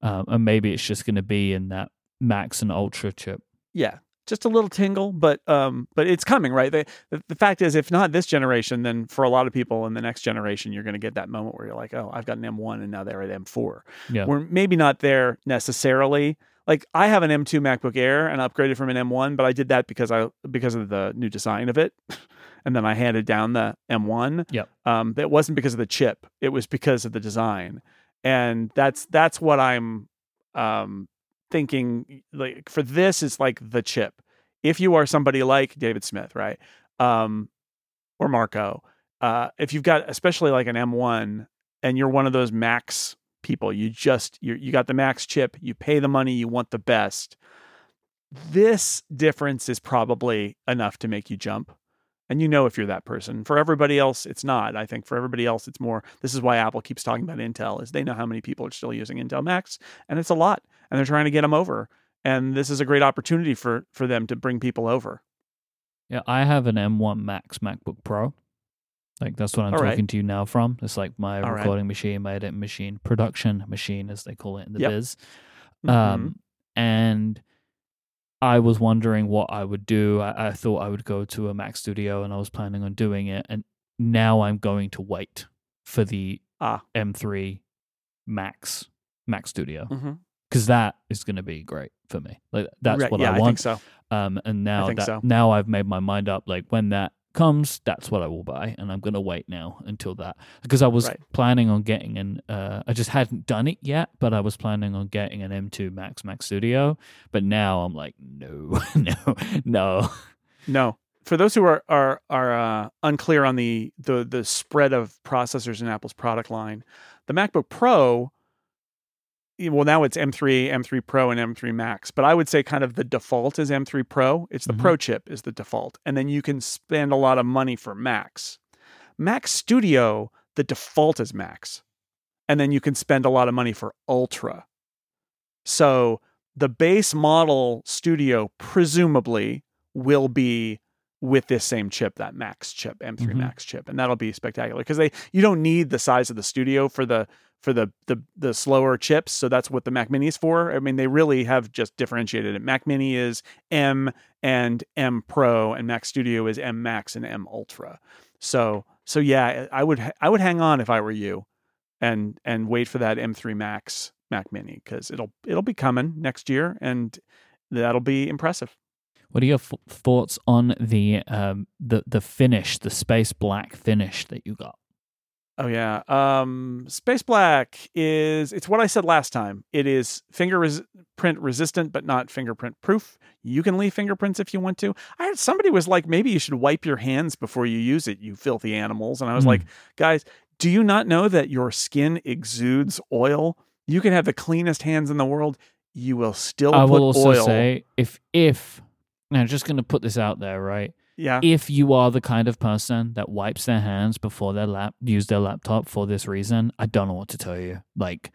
Um, and maybe it's just gonna be in that max and ultra chip. Yeah, just a little tingle, but um, but it's coming, right? The, the the fact is, if not this generation, then for a lot of people in the next generation, you're going to get that moment where you're like, oh, I've got an M1 and now they're at M4. Yeah. We're maybe not there necessarily. Like I have an M2 MacBook Air and upgraded from an M1, but I did that because I because of the new design of it, and then I handed down the M1. Yep. Um, it wasn't because of the chip; it was because of the design, and that's that's what I'm um thinking. Like for this, it's like the chip. If you are somebody like David Smith, right, um, or Marco, uh, if you've got especially like an M1 and you're one of those Max people, you just you you got the Max chip, you pay the money, you want the best. This difference is probably enough to make you jump. And you know if you're that person. For everybody else, it's not. I think for everybody else, it's more. This is why Apple keeps talking about Intel, is they know how many people are still using Intel Macs, and it's a lot, and they're trying to get them over. And this is a great opportunity for for them to bring people over. Yeah, I have an M1 Max MacBook Pro. Like that's what I'm All right. talking to you now from. It's like my All right. recording machine, my editing machine, production machine, as they call it in the Yep. biz. Mhm. Um, and I was wondering what I would do. I, I thought I would go to a Mac Studio, and I was planning on doing it. And now I'm going to wait for the Ah. M3 Max Mac Studio because that is going to be great for me. Like that's Right, what yeah, I think want. so. Um, and now that so. now I've made my mind up. Like when that comes, that's what I will buy, and I'm gonna wait now until that because I was Right. planning on getting an. Uh, I just hadn't done it yet, but I was planning on getting an M2 Max Mac Studio. But now I'm like, no, no, no. No, for those who are are are uh, unclear on the the the spread of processors in Apple's product line, the MacBook Pro. Well, now it's M3, M3 Pro, and M3 Max, but I would say kind of the default is M3 Pro. It's the Mhm. Pro chip is the default, and then you can spend a lot of money for Max. Mac Studio, the default is Max, and then you can spend a lot of money for Ultra. So the base model Studio presumably will be with this same chip, that Max chip, M3 Mhm. Max chip, and that'll be spectacular because they you don't need the size of the Studio for the for the the the slower chips, so that's what the Mac Mini is for. I mean, they really have just differentiated it. Mac Mini is M and M Pro, and Mac Studio is M Max and M Ultra. So so yeah, I would I would hang on if I were you, and and wait for that M3 Max Mac Mini because it'll it'll be coming next year, and that'll be impressive. What are your f- thoughts on the um the the finish, the space black finish that you got? Oh yeah. Um Space Black is it's what I said last time. It is fingerprint resistant but not fingerprint proof. You can leave fingerprints if you want to. I heard somebody was like maybe you should wipe your hands before you use it, you filthy animals. And I was Hmm. like, guys, do you not know that your skin exudes oil? You can have the cleanest hands in the world. You will still I put will also oil. say if if now just going to put this out there, right? Yeah. If you are the kind of person that wipes their hands before their lap use their laptop for this reason, I don't know what to tell you. Like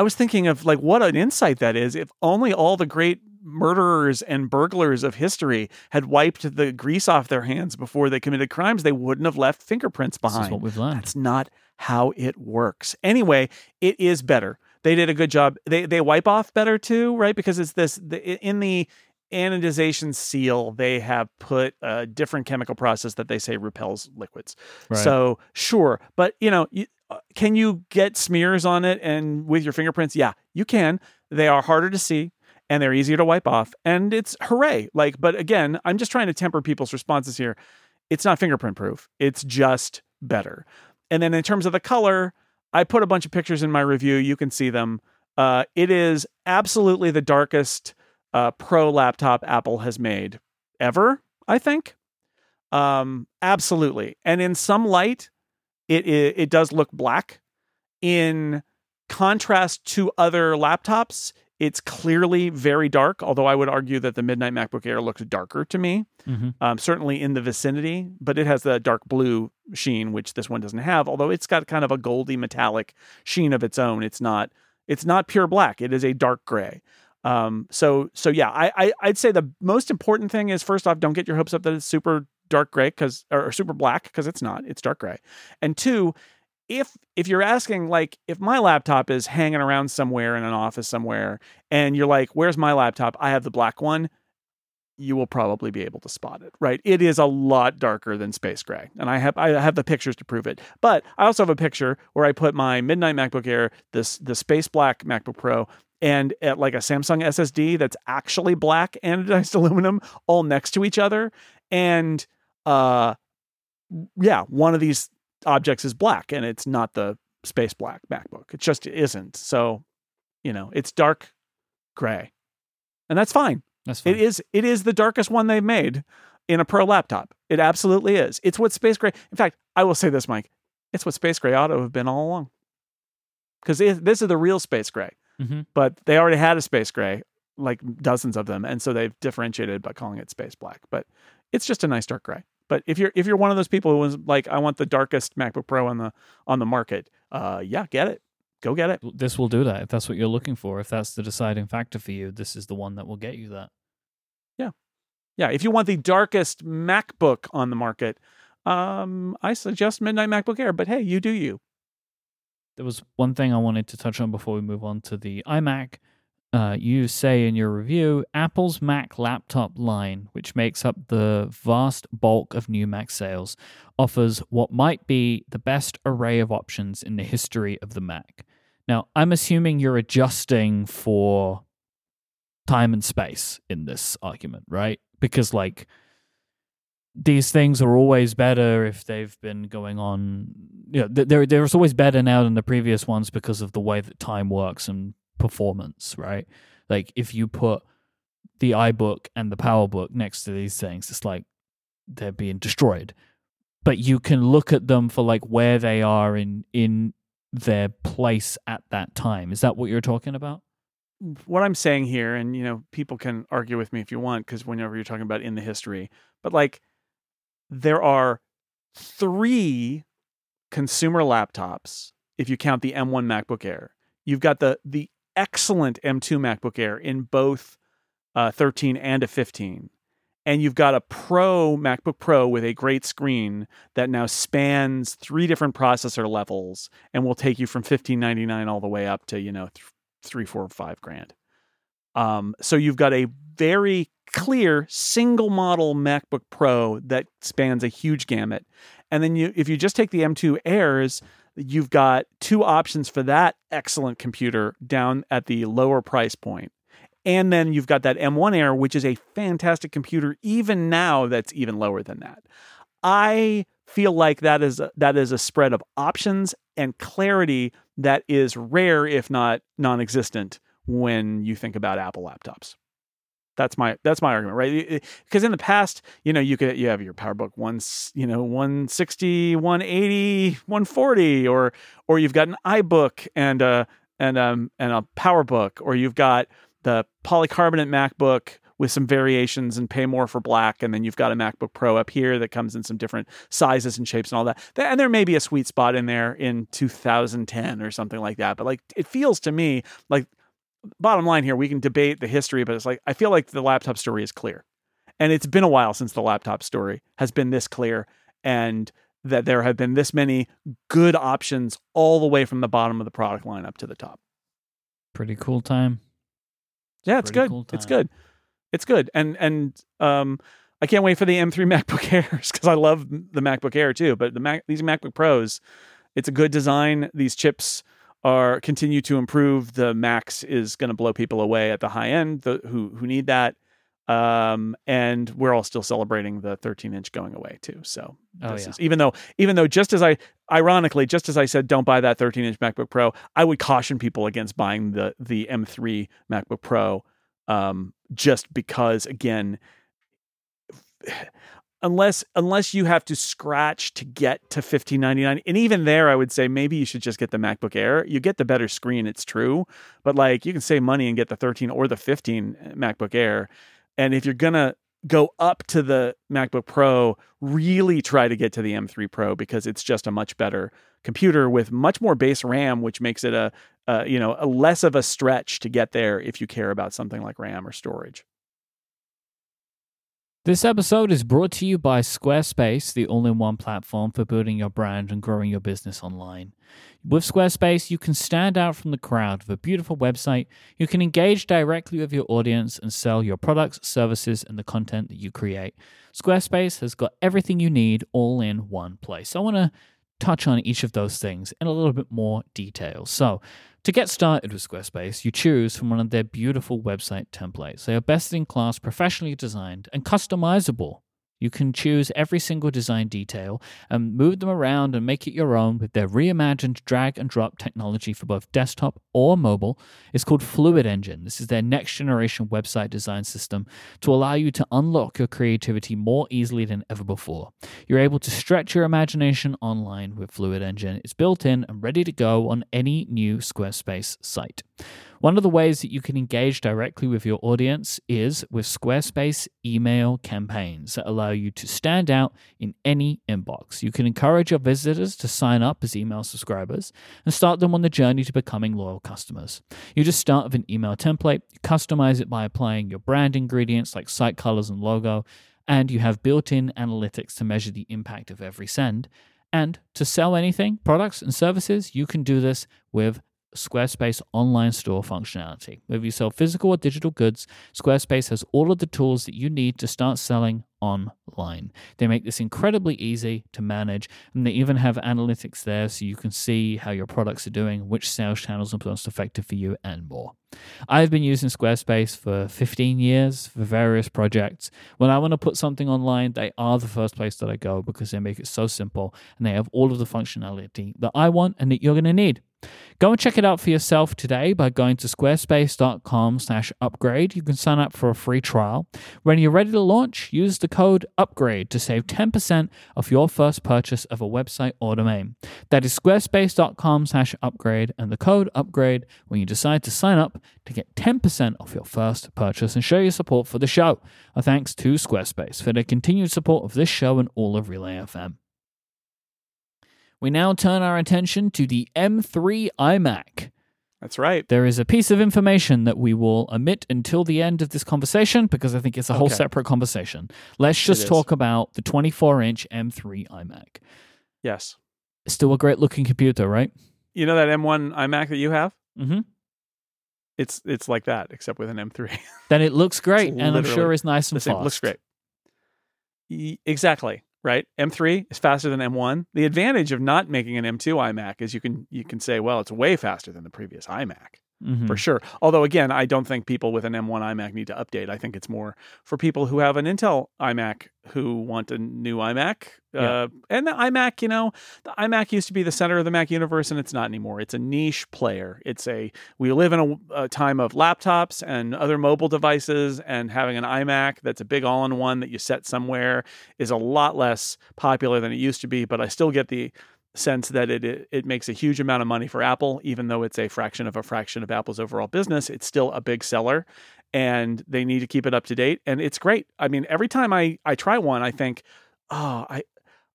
I was thinking of like what an insight that is. If only all the great murderers and burglars of history had wiped the grease off their hands before they committed crimes, they wouldn't have left fingerprints this behind. is what we've learned. That's not how it works. Anyway, it is better. They did a good job. They they wipe off better too, right? Because it's this the, in the anodization seal, they have put a different chemical process that they say repels liquids. Right. So sure, but you know, you, uh, can you get smears on it and with your fingerprints? Yeah, you can. They are harder to see and they're easier to wipe off, and it's hooray! Like, but again, I'm just trying to temper people's responses here. It's not fingerprint proof. It's just better. And then in terms of the color, I put a bunch of pictures in my review. You can see them. Uh, it is absolutely the darkest uh, pro laptop Apple has made ever. I think. Um, absolutely. And in some light, it, it it does look black. In contrast to other laptops, it's clearly very dark. Although I would argue that the Midnight MacBook Air looks darker to me Mhm. um, certainly in the vicinity, but it has the dark blue sheen, which this one doesn't have. Although it's got kind of a goldy metallic sheen of its own. It's not it's not pure black. It is a dark gray. Um, so so yeah, I, I I'd say the most important thing is first off, don't get your hopes up that it's super dark gray because or, or super black because it's not. It's dark gray. And two, if if you're asking like if my laptop is hanging around somewhere in an office somewhere and you're like where's my laptop i have the black one you will probably be able to spot it right it is a lot darker than space gray and i have i have the pictures to prove it but i also have a picture where i put my midnight macbook air this the space black macbook pro and at like a samsung ssd that's actually black anodized aluminum all next to each other and uh yeah one of these objects is black and it's not the space black MacBook. It just isn't. So, you know, it's dark gray. And that's fine. That's fine. It is it is the darkest one they've made in a pro laptop. It absolutely is. It's what space gray. In fact, I will say this, Myke. It's what space gray auto have been all along. Cuz this is the real space gray. Mhm. But they already had a space gray, like dozens of them, and so they've differentiated by calling it space black. But it's just a nice dark gray. But if you're if you're one of those people who was like, I want the darkest MacBook Pro on the on the market, uh, yeah, get it, go get it. This will do that if that's what you're looking for. If that's the deciding factor for you, this is the one that will get you that. Yeah, yeah, if you want the darkest MacBook on the market, um, I suggest Midnight MacBook Air. But hey, you do you. There was one thing I wanted to touch on before we move on to the iMac. Uh, you say in your review Apple's Mac laptop line, which makes up the vast bulk of new Mac sales, offers what might be the best array of options in the history of the Mac. Now, I'm assuming you're adjusting for time and space in this argument, right? Because, like, these things are always better if they've been going on. You know, th- they're, they're always better now than the previous ones because of the way that time works and performance, right? Like if you put the iBook and the PowerBook next to these things, it's like they're being destroyed. But you can look at them for like where they are in in their place at that time. Is that what you're talking about? what I'm saying here, and you know, people can argue with me if you want, because whenever you're talking about in the history, but like there are three consumer laptops if you count the M1 MacBook Air. You've got the the excellent M2 MacBook Air in both uh, 13 and a 15. And you've got a Pro MacBook Pro with a great screen that now spans three different processor levels and will take you from 1599 all the way up to, you know, th- three, four, five grand. Um, so you've got a very clear single model MacBook Pro that spans a huge gamut. And then you if you just take the M2 Airs, you've got two options for that excellent computer down at the lower price point. And then you've got that M1 Air, which is a fantastic computer, even now that's even lower than that. I feel like that is a, that is a spread of options and clarity that is rare, if not non-existent, when you think about Apple laptops. That's my that's my argument, right? Because in the past, you know, you could you have your PowerBook once, you know, 160, 180, 140, or or you've got an iBook and a and um and a PowerBook, or you've got the polycarbonate MacBook with some variations and pay more for black. And then you've got a MacBook Pro up here that comes in some different sizes and shapes and all that. And there may be a sweet spot in there in 2010 or something like that. But like it feels to me like bottom line here, we can debate the history, but it's like I feel like the laptop story is clear. And it's been a while since the laptop story has been this clear and that there have been this many good options all the way from the bottom of the product line up to the top. Pretty cool time. Yeah, it's Pretty good. Cool it's good it's good. And and um, I can't wait for the M3 MacBook Airs because I love the MacBook Air too. But the Mac these MacBook Pros, it's a good design. These chips are continue to improve. The Max is going to blow people away at the high end the, who who need that. Um, and we're all still celebrating the 13 inch going away too. So oh, yeah. is even though even though just as I ironically just as I said don't buy that 13 inch MacBook Pro, I would caution people against buying the the M3 MacBook Pro um, just because again unless unless you have to scratch to get to 1599 and even there i would say maybe you should just get the macbook air. You get the better screen it's true. But like you can save money and get the 13 or the 15 uh, macbook air. And if you're gonna go up to the macbook pro really try to get to the m3 pro because it's just a much better computer with much more base ram which makes it a, a you know a less of a stretch to get there if you care about something like ram or storage this episode is brought to you by Squarespace, the all in one platform for building your brand and growing your business online. With Squarespace, you can stand out from the crowd with a beautiful website. You can engage directly with your audience and sell your products, services, and the content that you create. Squarespace has got everything you need all in one place. I want to touch on each of those things in a little bit more detail. So, to get started with Squarespace, you choose from one of their beautiful website templates. They are best in class, professionally designed, and customizable. You can choose every single design detail and move them around and make it your own with their reimagined drag and drop technology for both desktop or mobile. It's called Fluid Engine. This is their next generation website design system to allow you to unlock your creativity more easily than ever before. You're able to stretch your imagination online with Fluid Engine. It's built in and ready to go on any new Squarespace site. One of the ways that you can engage directly with your audience is with Squarespace email campaigns that allow you to stand out in any inbox. You can encourage your visitors to sign up as email subscribers and start them on the journey to becoming loyal customers. You just start with an email template, you customize it by applying your brand ingredients like site colors and logo, and you have built in analytics to measure the impact of every send. And to sell anything, products and services, you can do this with Squarespace online store functionality. Whether you sell physical or digital goods, Squarespace has all of the tools that you need to start selling online. They make this incredibly easy to manage, and they even have analytics there so you can see how your products are doing, which sales channels are most effective for you, and more. I've been using Squarespace for 15 years for various projects. When I want to put something online, they are the first place that I go because they make it so simple and they have all of the functionality that I want and that you're going to need. Go and check it out for yourself today by going to squarespace.com slash upgrade. You can sign up for a free trial. When you're ready to launch, use the code UPGRADE to save 10% off your first purchase of a website or domain. That is squarespace.com slash upgrade and the code UPGRADE when you decide to sign up to get 10% off your first purchase and show your support for the show. A thanks to Squarespace for their continued support of this show and all of Relay FM. We now turn our attention to the M3 iMac. That's right. There is a piece of information that we will omit until the end of this conversation because I think it's a whole Okay. separate conversation. Let's just talk about the 24 inch M3 iMac. Yes. Still a great looking computer, right? You know that M1 iMac that you have? Mm-hmm. It's it's like that, except with an M3. Then it looks great, and I'm sure it's nice and fast. Looks great. E- exactly. Right. M3 is faster than M1. The advantage of not making an M2 iMac is you can you can say, well, it's way faster than the previous iMac. Mhm. for sure. Although again, I don't think people with an M1 iMac need to update. I think it's more for people who have an Intel iMac who want a new iMac. Yeah. Uh, and the iMac, you know, the iMac used to be the center of the Mac universe, and it's not anymore. It's a niche player. It's a we live in a, a time of laptops and other mobile devices, and having an iMac that's a big all-in-one that you set somewhere is a lot less popular than it used to be. But I still get the sense that it, it it makes a huge amount of money for Apple, even though it's a fraction of a fraction of Apple's overall business. It's still a big seller, and they need to keep it up to date. And it's great. I mean, every time I I try one, I think, oh, I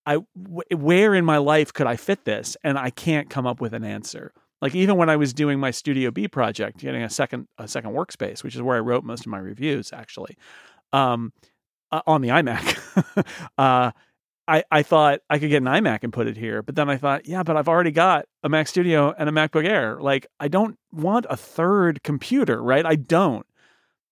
I where in my life could I fit this? And I can't come up with an answer. Like even when I was doing my Studio B project, getting a second a second workspace, which is where I wrote most of my reviews actually, um, uh, on the iMac. uh, I, I thought I could get an iMac and put it here, but then I thought, yeah, but I've already got a Mac Studio and a MacBook Air. Like, I don't want a third computer, right? I don't.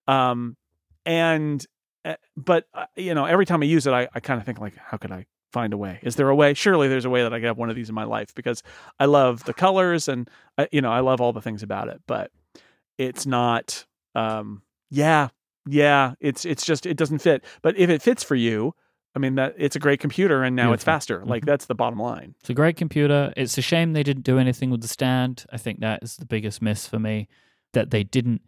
Um, and uh, but uh, you know, every time I use it, I, I kind of think like, how could I find a way? Is there a way? Surely there's a way that I could have one of these in my life because I love the colors and I, you know, I love all the things about it. But it's not. Um, yeah, yeah. It's it's just it doesn't fit. But if it fits for you, I mean that it's a great computer and now it's faster. Like Mhm. that's the bottom line. It's a great computer. It's a shame they didn't do anything with the stand. I think that is the biggest miss for me that they didn't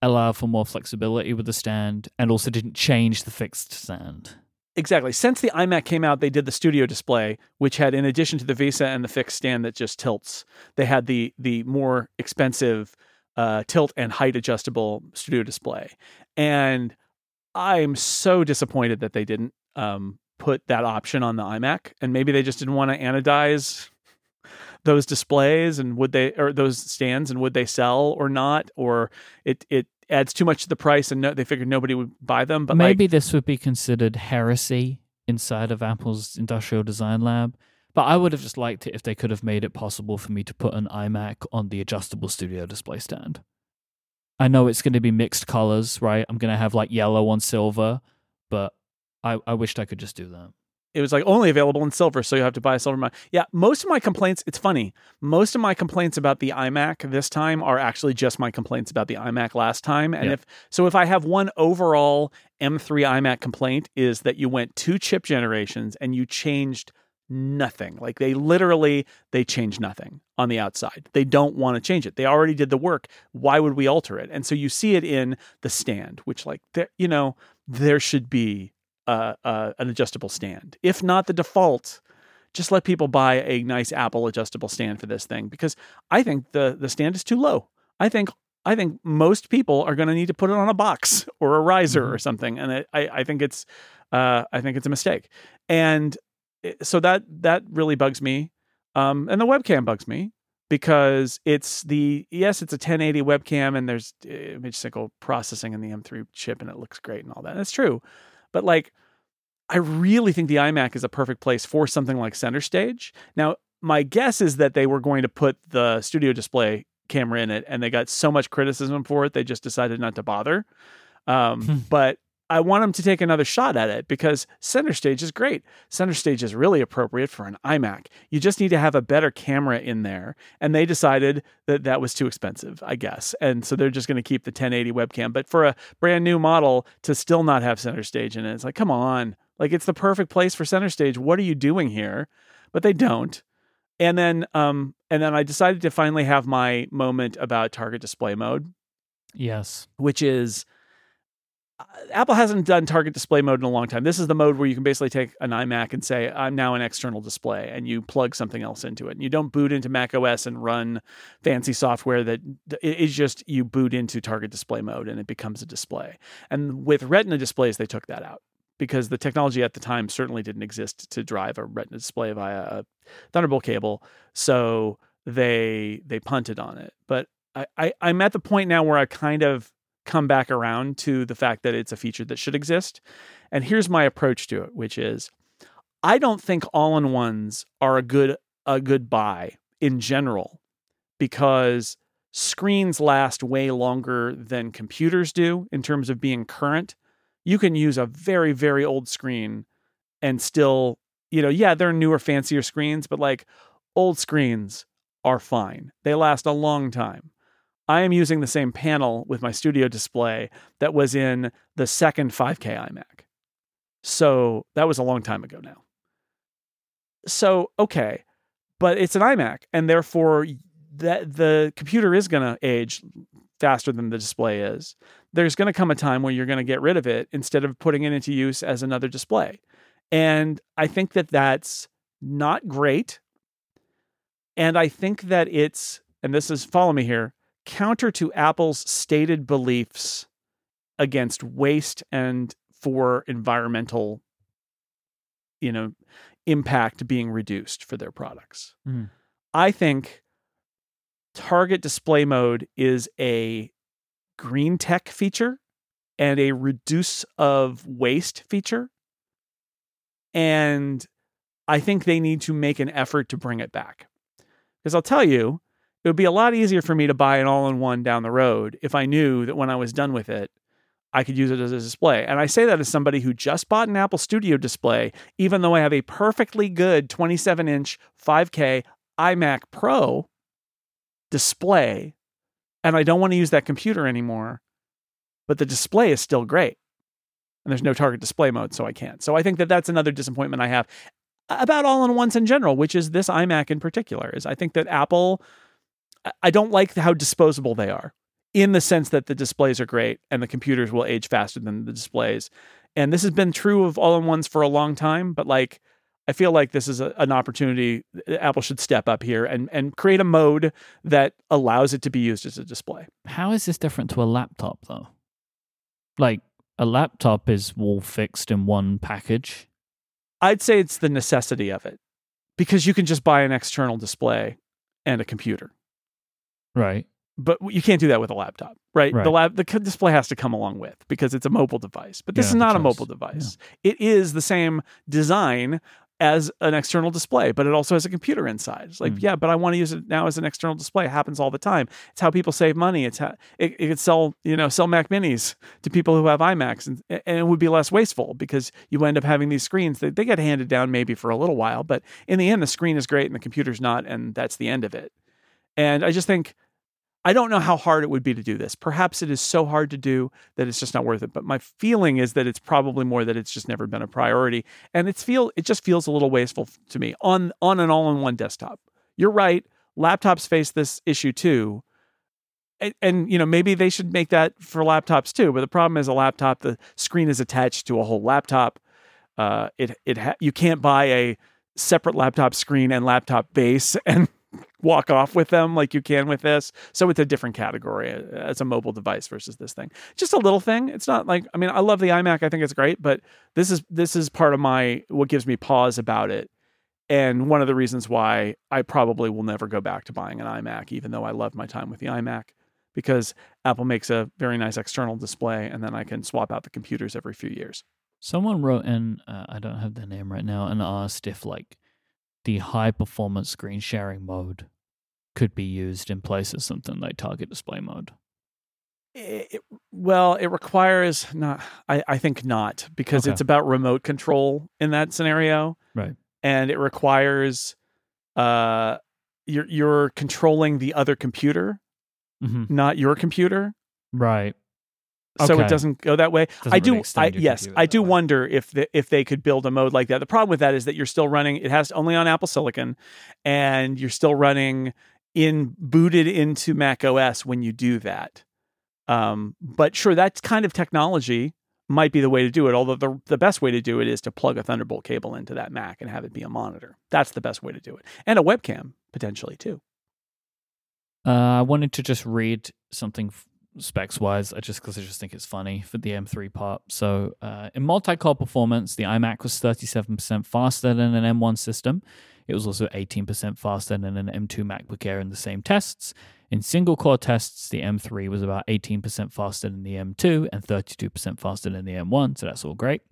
allow for more flexibility with the stand and also didn't change the fixed stand. Exactly. Since the iMac came out, they did the studio display, which had, in addition to the VESA and the fixed stand that just tilts, they had the the more expensive uh, tilt and height adjustable studio display. And I'm so disappointed that they didn't um, put that option on the iMac, and maybe they just didn't want to anodize those displays and would they or those stands and would they sell or not or it it adds too much to the price and no, they figured nobody would buy them but like Maybe this would be considered heresy inside of Apple's industrial design lab. But I would have just liked it if they could have made it possible for me to put an iMac on the adjustable studio display stand. I know it's going to be mixed colors, right? I'm going to have like yellow on silver, but I, I wished I could just do that. it was like only available in silver, so you have to buy a silver. Mon- yeah, most of my complaints. It's funny. Most of my complaints about the iMac this time are actually just my complaints about the iMac last time. And Yeah. if so, if I have one overall M3 iMac complaint, is that you went two chip generations and you changed nothing. Like they literally they changed nothing on the outside. They don't want to change it. They already did the work. Why would we alter it? And so you see it in the stand, which like there, you know, there should be uh, uh, an adjustable stand. If not the default, just let people buy a nice Apple adjustable stand for this thing because I think the the stand is too low. I think I think most people are going to need to put it on a box or a riser or something, and I I, I think it's uh, I think it's a mistake, and it- so that that really bugs me, um, and the webcam bugs me because it's the yes it's a 1080 webcam and there's uh, image signal processing in the M3 chip and it looks great and all that. That's true, but like I really think the iMac is a perfect place for something like Center Stage. Now, my guess is that they were going to put the studio display camera in it, and they got so much criticism for it, they just decided not to bother. Hmm. Um, but I want them to take another shot at it because Center Stage is great. Center Stage is really appropriate for an iMac. You just need to have a better camera in there. And they decided that that was too expensive, I guess. And so they're just going to keep the 1080 webcam. But for a brand new model to still not have Center Stage in it, it's like, come on. Like, it's the perfect place for Center Stage. What are you doing here? But they don't. and then um and then I decided to finally have my moment about target display mode, Yes. which is Uh, Apple hasn't done target display mode in a long time. This is the mode where you can basically take an iMac and say, I'm now an external display, and you plug something else into it. And you don't boot into Mac OS and run fancy software that it is just you boot into target display mode and it becomes a display. And with Retina displays, they took that out because the technology at the time certainly didn't exist to drive a Retina display via a Thunderbolt cable. So they they punted on it. But I, I I'm at the point now where I kind of come back around to the fact that it's a feature that should exist. And here's my approach to it, which is I don't think all-in-ones are a good a good buy in general because screens last way longer than computers do in terms of being current. You can use a very very old screen and still, you know, yeah, there are newer fancier screens, but like old screens are fine. They last a long time. I am using the same panel with my studio display that was in the second 5K iMac. So that was a long time ago now. So, okay, but it's an iMac, and therefore that the computer is going to age faster than the display is. There's going to come a time where you're going to get rid of it instead of putting it into use as another display. And I think that that's not great. And I think that it's, and this is, follow me here, counter to Apple's stated beliefs against waste and for environmental, you know, impact being reduced for their products. Mm. I think target display mode is a green tech feature and a reduce of waste feature. And I think they need to make an effort to bring it back. Because I'll tell you, it would be a lot easier for me to buy an all in one down the road if I knew that when I was done with it, I could use it as a display. And I say that as somebody who just bought an Apple Studio display, even though I have a perfectly good 27 inch 5K iMac Pro display, and I don't want to use that computer anymore, but the display is still great. And there's no target display mode, so I can't. So I think that that's another disappointment I have about all in ones in general, which is this iMac in particular, is I think that Apple, I don't like how disposable they are in the sense that the displays are great and the computers will age faster than the displays. And this has been true of all in ones for a long time, but like, I feel like this is a, an opportunity uh, Apple should step up here and, and create a mode that allows it to be used as a display. How is this different to a laptop, though? Like, a laptop is all fixed in one package. I'd say it's the necessity of it because you can just buy an external display and a computer. Right. But you can't do that with a laptop, right? Right. The lab, the display has to come along with because it's a mobile device. But this Yeah, is not a mobile device. It is the same design as an external display, but it also has a computer inside. It's like, Mm. yeah, but I want to use it now as an external display. It happens all the time. It's how people save money. It's how it, it could sell, you know, sell Mac Minis to people who have iMacs, and, and it would be less wasteful because you end up having these screens that they get handed down maybe for a little while, but in the end, the screen is great and the computer's not, and that's the end of it. And I just think I don't know how hard it would be to do this. Perhaps it is so hard to do that it's just not worth it. But my feeling is that it's probably more that it's just never been a priority, and it's feel it just feels a little wasteful to me on on an all-in-one desktop. You're right. Laptops face this issue too. And, and you know maybe they should make that for laptops too. But the problem is a laptop, the screen is attached to a whole laptop. Uh, it it ha- you can't buy a separate laptop screen and laptop base and walk off with them like you can with this. So it's a different category uh, as a mobile device versus this thing. Just a little thing. It's not like I mean I love the iMac. I think it's great, but this is this is part of my what gives me pause about it. And one of the reasons why I probably will never go back to buying an iMac, even though I love my time with the iMac, because Apple makes a very nice external display, and then I can swap out the computers every few years. Someone wrote in, uh, I don't have their name right now, and asked if like the high performance screen sharing mode could be used in place of something like target display mode. It, well, it requires not. I, I think not because Okay. it's about remote control in that scenario, Right. and it requires uh, you're you're controlling the other computer, hmm not your computer. Right. So Okay. it doesn't go that way. Doesn't I do. I, yes, I do way. wonder if the, if they could build a mode like that. The problem with that is that you're still running. It has only on Apple Silicon, and you're still running in booted into Mac OS when you do that. Um, but sure, that kind of technology might be the way to do it. Although the the best way to do it is to plug a Thunderbolt cable into that Mac and have it be a monitor. That's the best way to do it, and a webcam potentially too. Uh, I wanted to just read something specs wise, I just because I just think it's funny for the M3 part. So, uh, in multi core performance, the iMac was 37% faster than an M1 system. It was also 18% faster than an M2 MacBook Air in the same tests. In single core tests, the M3 was about 18% faster than the M2 and 32% faster than the M1, so that's all great.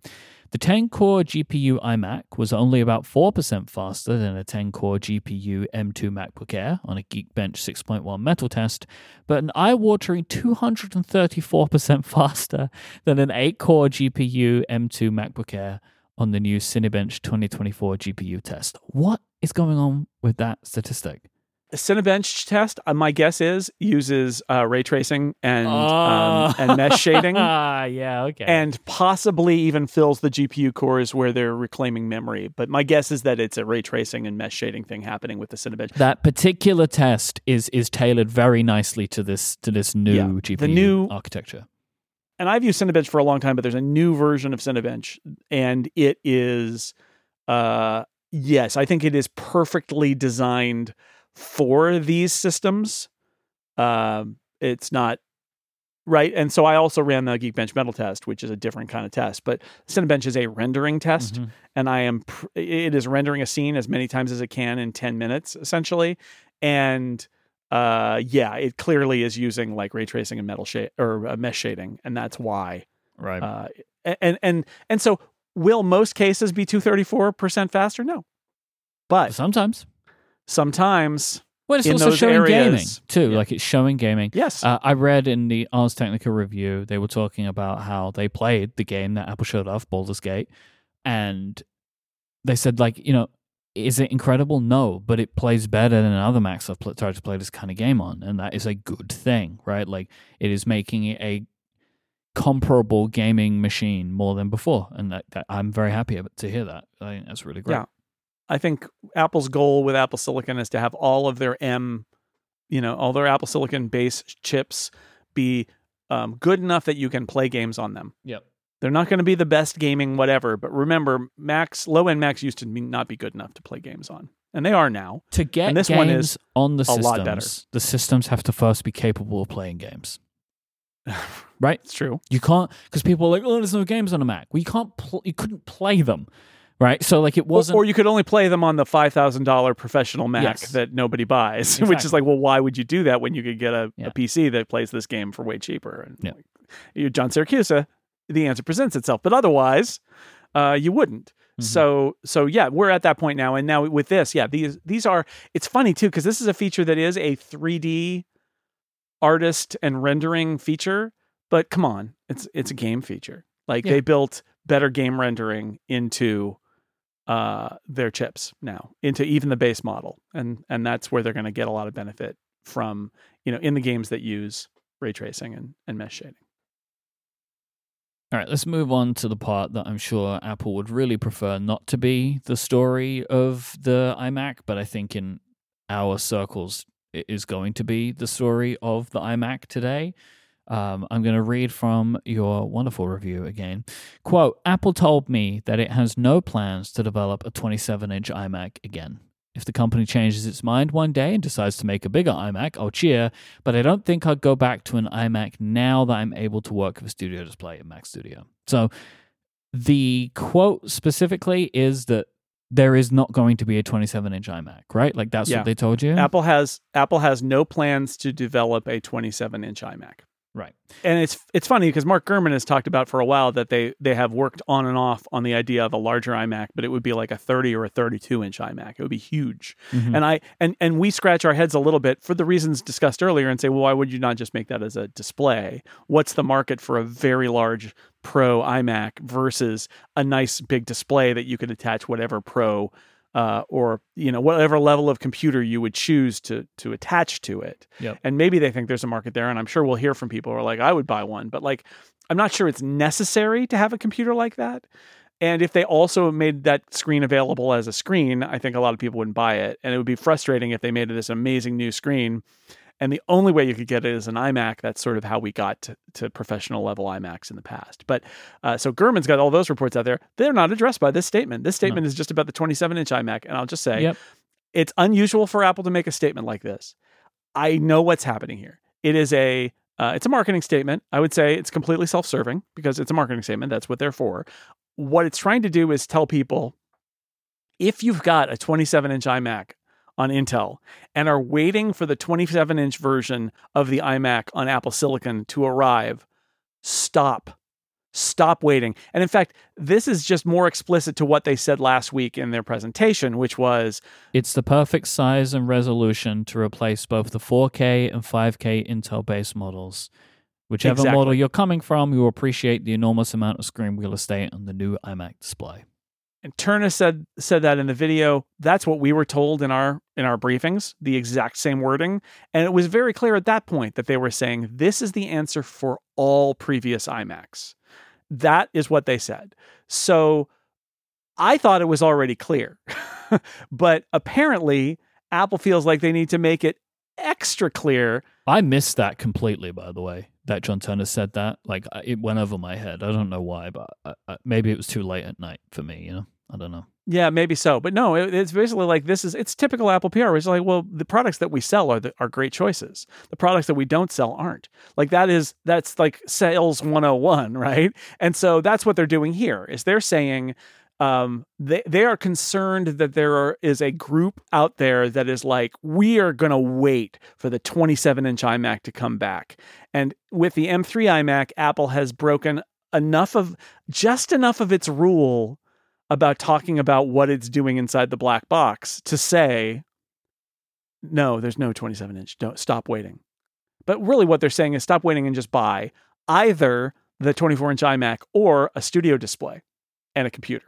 The 10 core GPU iMac was only about 4% faster than a 10 core GPU M2 MacBook Air on a Geekbench 6.1 metal test, but an eye watering 234% faster than an 8 core GPU M2 MacBook Air on the new Cinebench 2024 GPU test. What is going on with that statistic? Cinebench test, uh, my guess is uses uh, ray tracing and um, Oh. and mesh shading. Ah, yeah, okay. and possibly even fills the GPU cores where they're reclaiming memory. But my guess is that it's a ray tracing and mesh shading thing happening with the Cinebench. that particular test is is tailored very nicely to this to this new Yeah, GPU the new- architecture. And I've used Cinebench for a long time, but there's a new version of Cinebench, and it is, uh, yes, I think it is perfectly designed for these systems. Um, it's not right, and so I also ran the Geekbench Metal test, which is a different kind of test. But Cinebench is a rendering test. Mhm. and I am pr- it is rendering a scene as many times as it can in 10 minutes essentially and uh yeah it clearly is using like ray tracing and metal shade or uh, mesh shading and that's why Right. uh and and and so will most cases be 234% faster no but Sometimes. Sometimes Well, it's also showing gaming too. Yeah. Like it's showing gaming. yes Uh, I read in the Ars Technica review, they were talking about how they played the game that Apple showed off, Baldur's Gate, and they said, like, you know, is it incredible? No, but it plays better than other Macs I've pl- tried to play this kind of game on, and that is a good thing, right? Like, it is making it a comparable gaming machine more than before, and that, that I'm very happy to hear that. I think that's really great. Yeah. I think Apple's goal with Apple Silicon is to have all of their M, you know, all their Apple Silicon base chips be um, good enough that you can play games on them. Yep. They're not going to be the best gaming whatever, but remember, Macs low end Macs used to be, not be good enough to play games on, and they are now. To get And this games one is on the a systems, lot better. the systems have to first be capable of playing games. Right? It's true. You can't because people are like, "Oh, there's no games on a Mac." Well, you can't. Pl- you couldn't play them, right? So like, it wasn't. or you could only play them on the five thousand dollar professional Mac Yes. that nobody buys, which is like, well, why would you do that when you could get a, Yeah. a PC that plays this game for way cheaper? And Yeah. like, John Siracusa, the answer presents itself, but otherwise, uh, you wouldn't. Mhm. So, so yeah, we're at that point now, and now with this, yeah, these these are. It's funny too because this is a feature that is a 3D artist and rendering feature, but come on, it's it's a game feature. Like Yeah. they built better game rendering into uh their chips now into even the base model and and that's where they're going to get a lot of benefit from you know in the games that use ray tracing and, and mesh shading All right, let's move on to the part that I'm sure Apple would really prefer not to be the story of the iMac, but I think in our circles it is going to be the story of the iMac today. Um, I'm going to read from your wonderful review again. Quote Apple told me that it has no plans to develop a 27 inch iMac again. If the company changes its mind one day and decides to make a bigger iMac, I'll cheer, but I don't think I'd go back to an iMac now that I'm able to work with Studio Display in Mac Studio. So the quote specifically is that there is not going to be a 27 inch iMac, right? Like that's Yeah. what they told you? apple has apple has no plans to develop a 27 inch imac Right. and it's it's funny because Mark Gurman has talked about for a while that they they have worked on and off on the idea of a larger iMac, but it would be like a 30 or a 32 inch iMac. It would be huge. Mhm. And I and and we scratch our heads a little bit for the reasons discussed earlier and say, well, why would you not just make that as a display? What's the market for a very large Pro iMac versus a nice big display that you could attach whatever Pro uh, or you know whatever level of computer you would choose to to attach to it. Yep. And maybe they think there's a market there, and I'm sure we'll hear from people who are like, I would buy one, but like I'm not sure it's necessary to have a computer like that. And if they also made that screen available as a screen, I think a lot of people wouldn't buy it. And it would be frustrating if they made this amazing new screen. And the only way you could get it is an iMac. That's sort of how we got to, to professional level iMacs in the past. But uh, so Gurman's got all those reports out there. They're not addressed by this statement. This statement no. is just about the 27 inch iMac. And I'll just say yep. it's unusual for Apple to make a statement like this. I know what's happening here. It is a uh, it's a marketing statement. I would say it's completely self serving because it's a marketing statement. That's what they're for what it's trying to do is tell people if you've got a 27 inch iMac on Intel and are waiting for the 27 inch version of the iMac on Apple Silicon to arrive, stop. Stop waiting. And in fact, this is just more explicit to what they said last week in their presentation, which was It's the perfect size and resolution to replace both the 4K and 5K Intel based models. Whichever exactly. model you're coming from, you will appreciate the enormous amount of screen real estate on the new iMac display. And Ternus said said that in the video. That's what we were told in our in our briefings, the exact same wording. And it was very clear at that point that they were saying this is the answer for all previous iMacs. That is what they said. So I thought it was already clear. but apparently Apple feels like they need to make it extra clear. I missed that completely, by the way that John Ternus said that. Like it went over my head. I don't know why, but I, I, maybe it was too late at night for me. You know, I don't know. Yeah, maybe so, but no, it, it's basically like this is it's typical Apple PR. It's like, well, the products that we sell are the, are great choices. The products that we don't sell aren't. Like that is that's like sales 101, right? And so that's what they're doing here. Is they're saying um, they they are concerned that there are, is a group out there that is like we are going to wait for the 27 inch iMac to come back. And with the M3 iMac, Apple has broken enough of just enough of its rule about talking about what it's doing inside the black box to say no, there's no 27 inch. Don't stop waiting. But really, what they're saying is stop waiting and just buy either the 24 inch iMac or a studio display and a computer.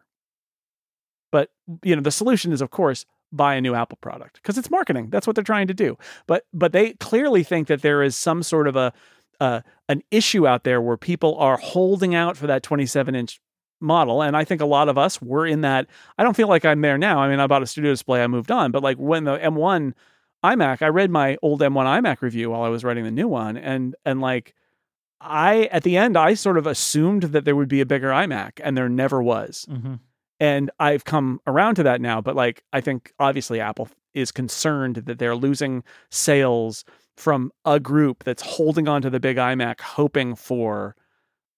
But you know, the solution is of course buy a new Apple product because it's marketing. That's what they're trying to do. But but they clearly think that there is some sort of a uh, an issue out there where people are holding out for that 27 inch model. And I think a lot of us were in that. I don't feel like I'm there now. I mean, I bought a studio display, I moved on. But like when the M1 iMac, I read my old M1 iMac review while I was writing the new one, and and like I at the end I sort of assumed that there would be a bigger iMac, and there never was. Mm-hmm. And I've come around to that now, but like I think obviously Apple is concerned that they're losing sales from a group that's holding on to the big iMac hoping for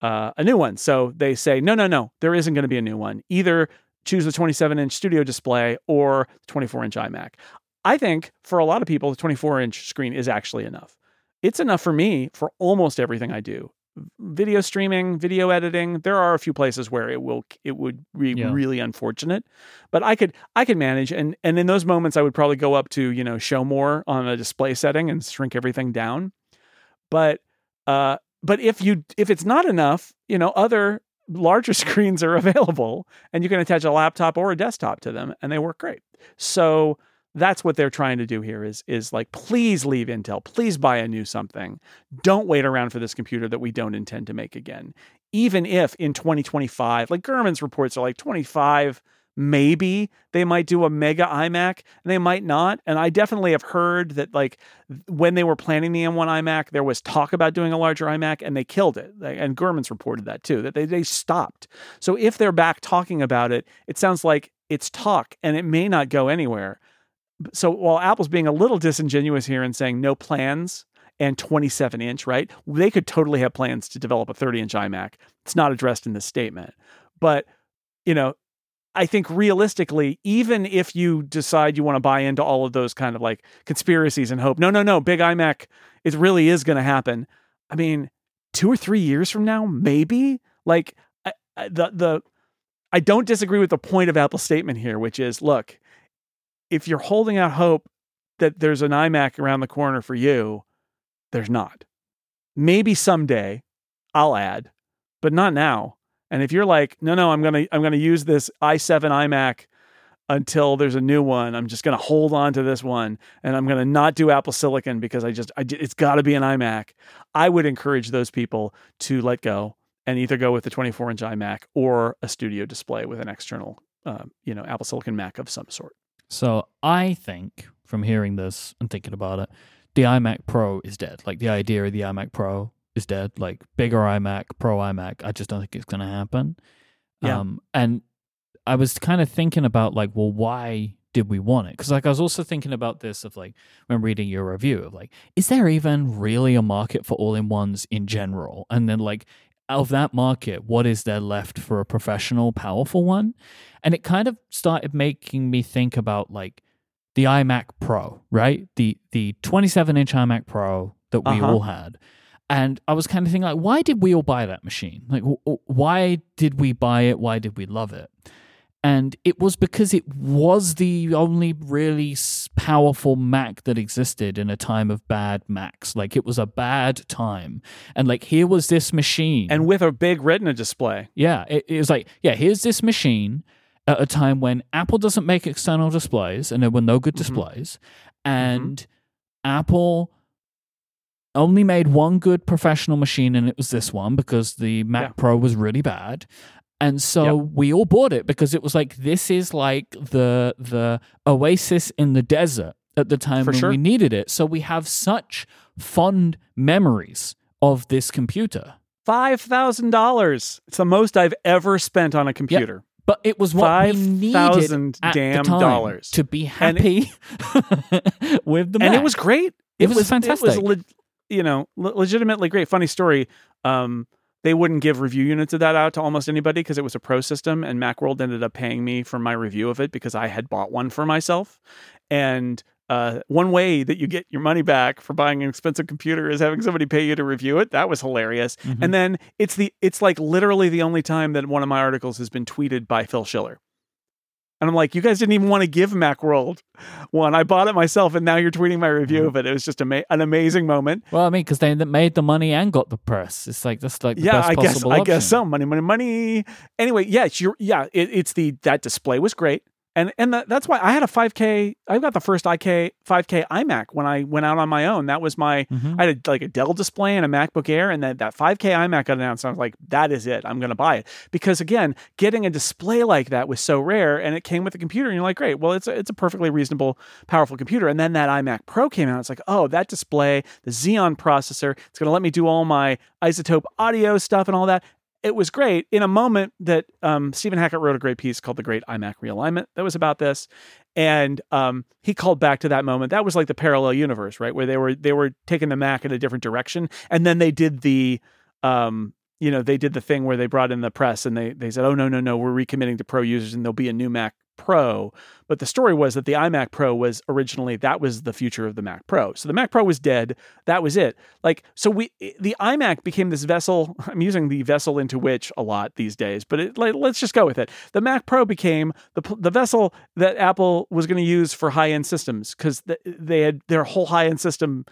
uh, a new one. So they say, no, no, no, there isn't going to be a new one. Either choose the 27 inch studio display or 24 inch iMac. I think for a lot of people, the 24 inch screen is actually enough. It's enough for me for almost everything I do video streaming, video editing, there are a few places where it will it would be yeah. really unfortunate. But I could I could manage and and in those moments I would probably go up to, you know, show more on a display setting and shrink everything down. But uh but if you if it's not enough, you know, other larger screens are available and you can attach a laptop or a desktop to them and they work great. So that's what they're trying to do here is is like please leave intel. Please buy a new something. Don't wait around for this computer that we don't intend to make again. Even if in 2025 like Gurman's reports are like 25 maybe they might do a mega iMac and they might not and I definitely have heard that like when they were planning the M1 iMac there was talk about doing a larger iMac and they killed it and Gurman's reported that too that they they stopped so if they're back talking about it it sounds like it's talk and it may not go anywhere so while Apple's being a little disingenuous here and saying no plans and 27 inch, right? They could totally have plans to develop a 30 inch iMac. It's not addressed in this statement. But, you know, I think realistically, even if you decide you want to buy into all of those kind of like conspiracies and hope, no, no, no, big iMac, it really is going to happen. I mean, two or three years from now, maybe. Like I, I, the the, I don't disagree with the point of Apple's statement here, which is, look, if you're holding out hope that there's an iMac around the corner for you, there's not. Maybe someday I'll add, but not now. And if you're like, no, no, I'm gonna I'm gonna use this i7 iMac until there's a new one. I'm just to hold on to this one and I'm to not do Apple Silicon because I just, I, it's got to be an iMac. I would encourage those people to let go and either go with the 24 inch iMac or a studio display with an external, uh, you know, Apple Silicon Mac of some sort. So I think from hearing this and thinking about it, the iMac Pro is dead. Like the idea of the iMac Pro is dead. Like bigger iMac, Pro iMac, I just don't think it's going to happen. Yeah. Um, and I was kind of thinking about like, well, why did we want it? Because like I was also thinking about this of like when reading your review of like, is there even really a market for all-in-ones in general? And then like out of that market, what is there left for a professional, powerful one? And it kind of started making me think about like the iMac Pro, right? The the 27 inch iMac Pro that we Uh-huh. all had. And I was kind of thinking like, why did we all buy that machine? Like, why did we buy it? Why did we love it? And it was because it was the only really powerful Mac that existed in a time of bad Macs. Like it was a bad time. And like here was this machine. And with a big retina display. yeah, it, it was like, yeah, here's this machine at a time when Apple doesn't make external displays and there were no good Mhm. displays. And Apple only made one good professional machine and it was this one because the Mac Yeah. Pro was really bad. And so we all bought it because it was like this is like the the oasis in the desert at the time For when sure. we needed it. So we have such fond memories of this computer. Five thousand dollars. It's the most I've ever spent on a computer. But it was what we needed 5,000 at damn dollars. to be And it- happy with the Mac. and it was great. It was fantastic. It was, le- you know, le- legitimately great. Funny story. Um, they wouldn't give review units of that out to almost anybody because it was a pro system, and MacWorld ended up paying me for my review of it because I had bought one for myself. And uh, one way that you get your money back for buying an expensive computer is having somebody pay you to review it. That was hilarious. Mhm. And then it's the it's like literally the only time that one of my articles has been tweeted by Phil Schiller. And I'm like, you guys didn't even want to give Macworld one. I bought it myself, and now you're tweeting my review Mm-hmm. of it. It was just ama- an amazing moment. Well, I mean, because they made the money and got the press. It's like that's like the yeah, best I guess possible I guess so. Money, money, money. Anyway, yeah, it's your yeah. It, it's the that display was great, and and that, that's why I had a 5K. I got the first IK 5K iMac when I went out on my own. That was my Mhm. I had a, like a Dell display and a MacBook Air, and that, that 5K iMac got announced. And I was like, that is it. I'm going to buy it. Because again, getting a display like that was so rare, and it came with a computer, and you're like, great, well, it's a, it's a perfectly reasonable, powerful computer. And then that iMac Pro came out. It's like, oh, that display, the Xeon processor, it's going to let me do all my iZotope audio stuff and all that. It was great in a moment that um, Stephen Hackett wrote a great piece called "The Great iMac Realignment" that was about this, and um, he called back to that moment. That was like the parallel universe, right, where they were they were taking the Mac in a different direction, and then they did the, um, you know, they did the thing where they brought in the press and they they said, oh no no no, we're recommitting to Pro users and there'll be a new Mac Pro. But the story was that the iMac Pro was originally that was the future of the Mac Pro. So the Mac Pro was dead. That was it. Like so we the iMac became this vessel. I'm using the vessel into which a lot these days, but it, like, let's just go with it. The Mac Pro became the the vessel that Apple was going to use for high end systems because they had their whole high end system,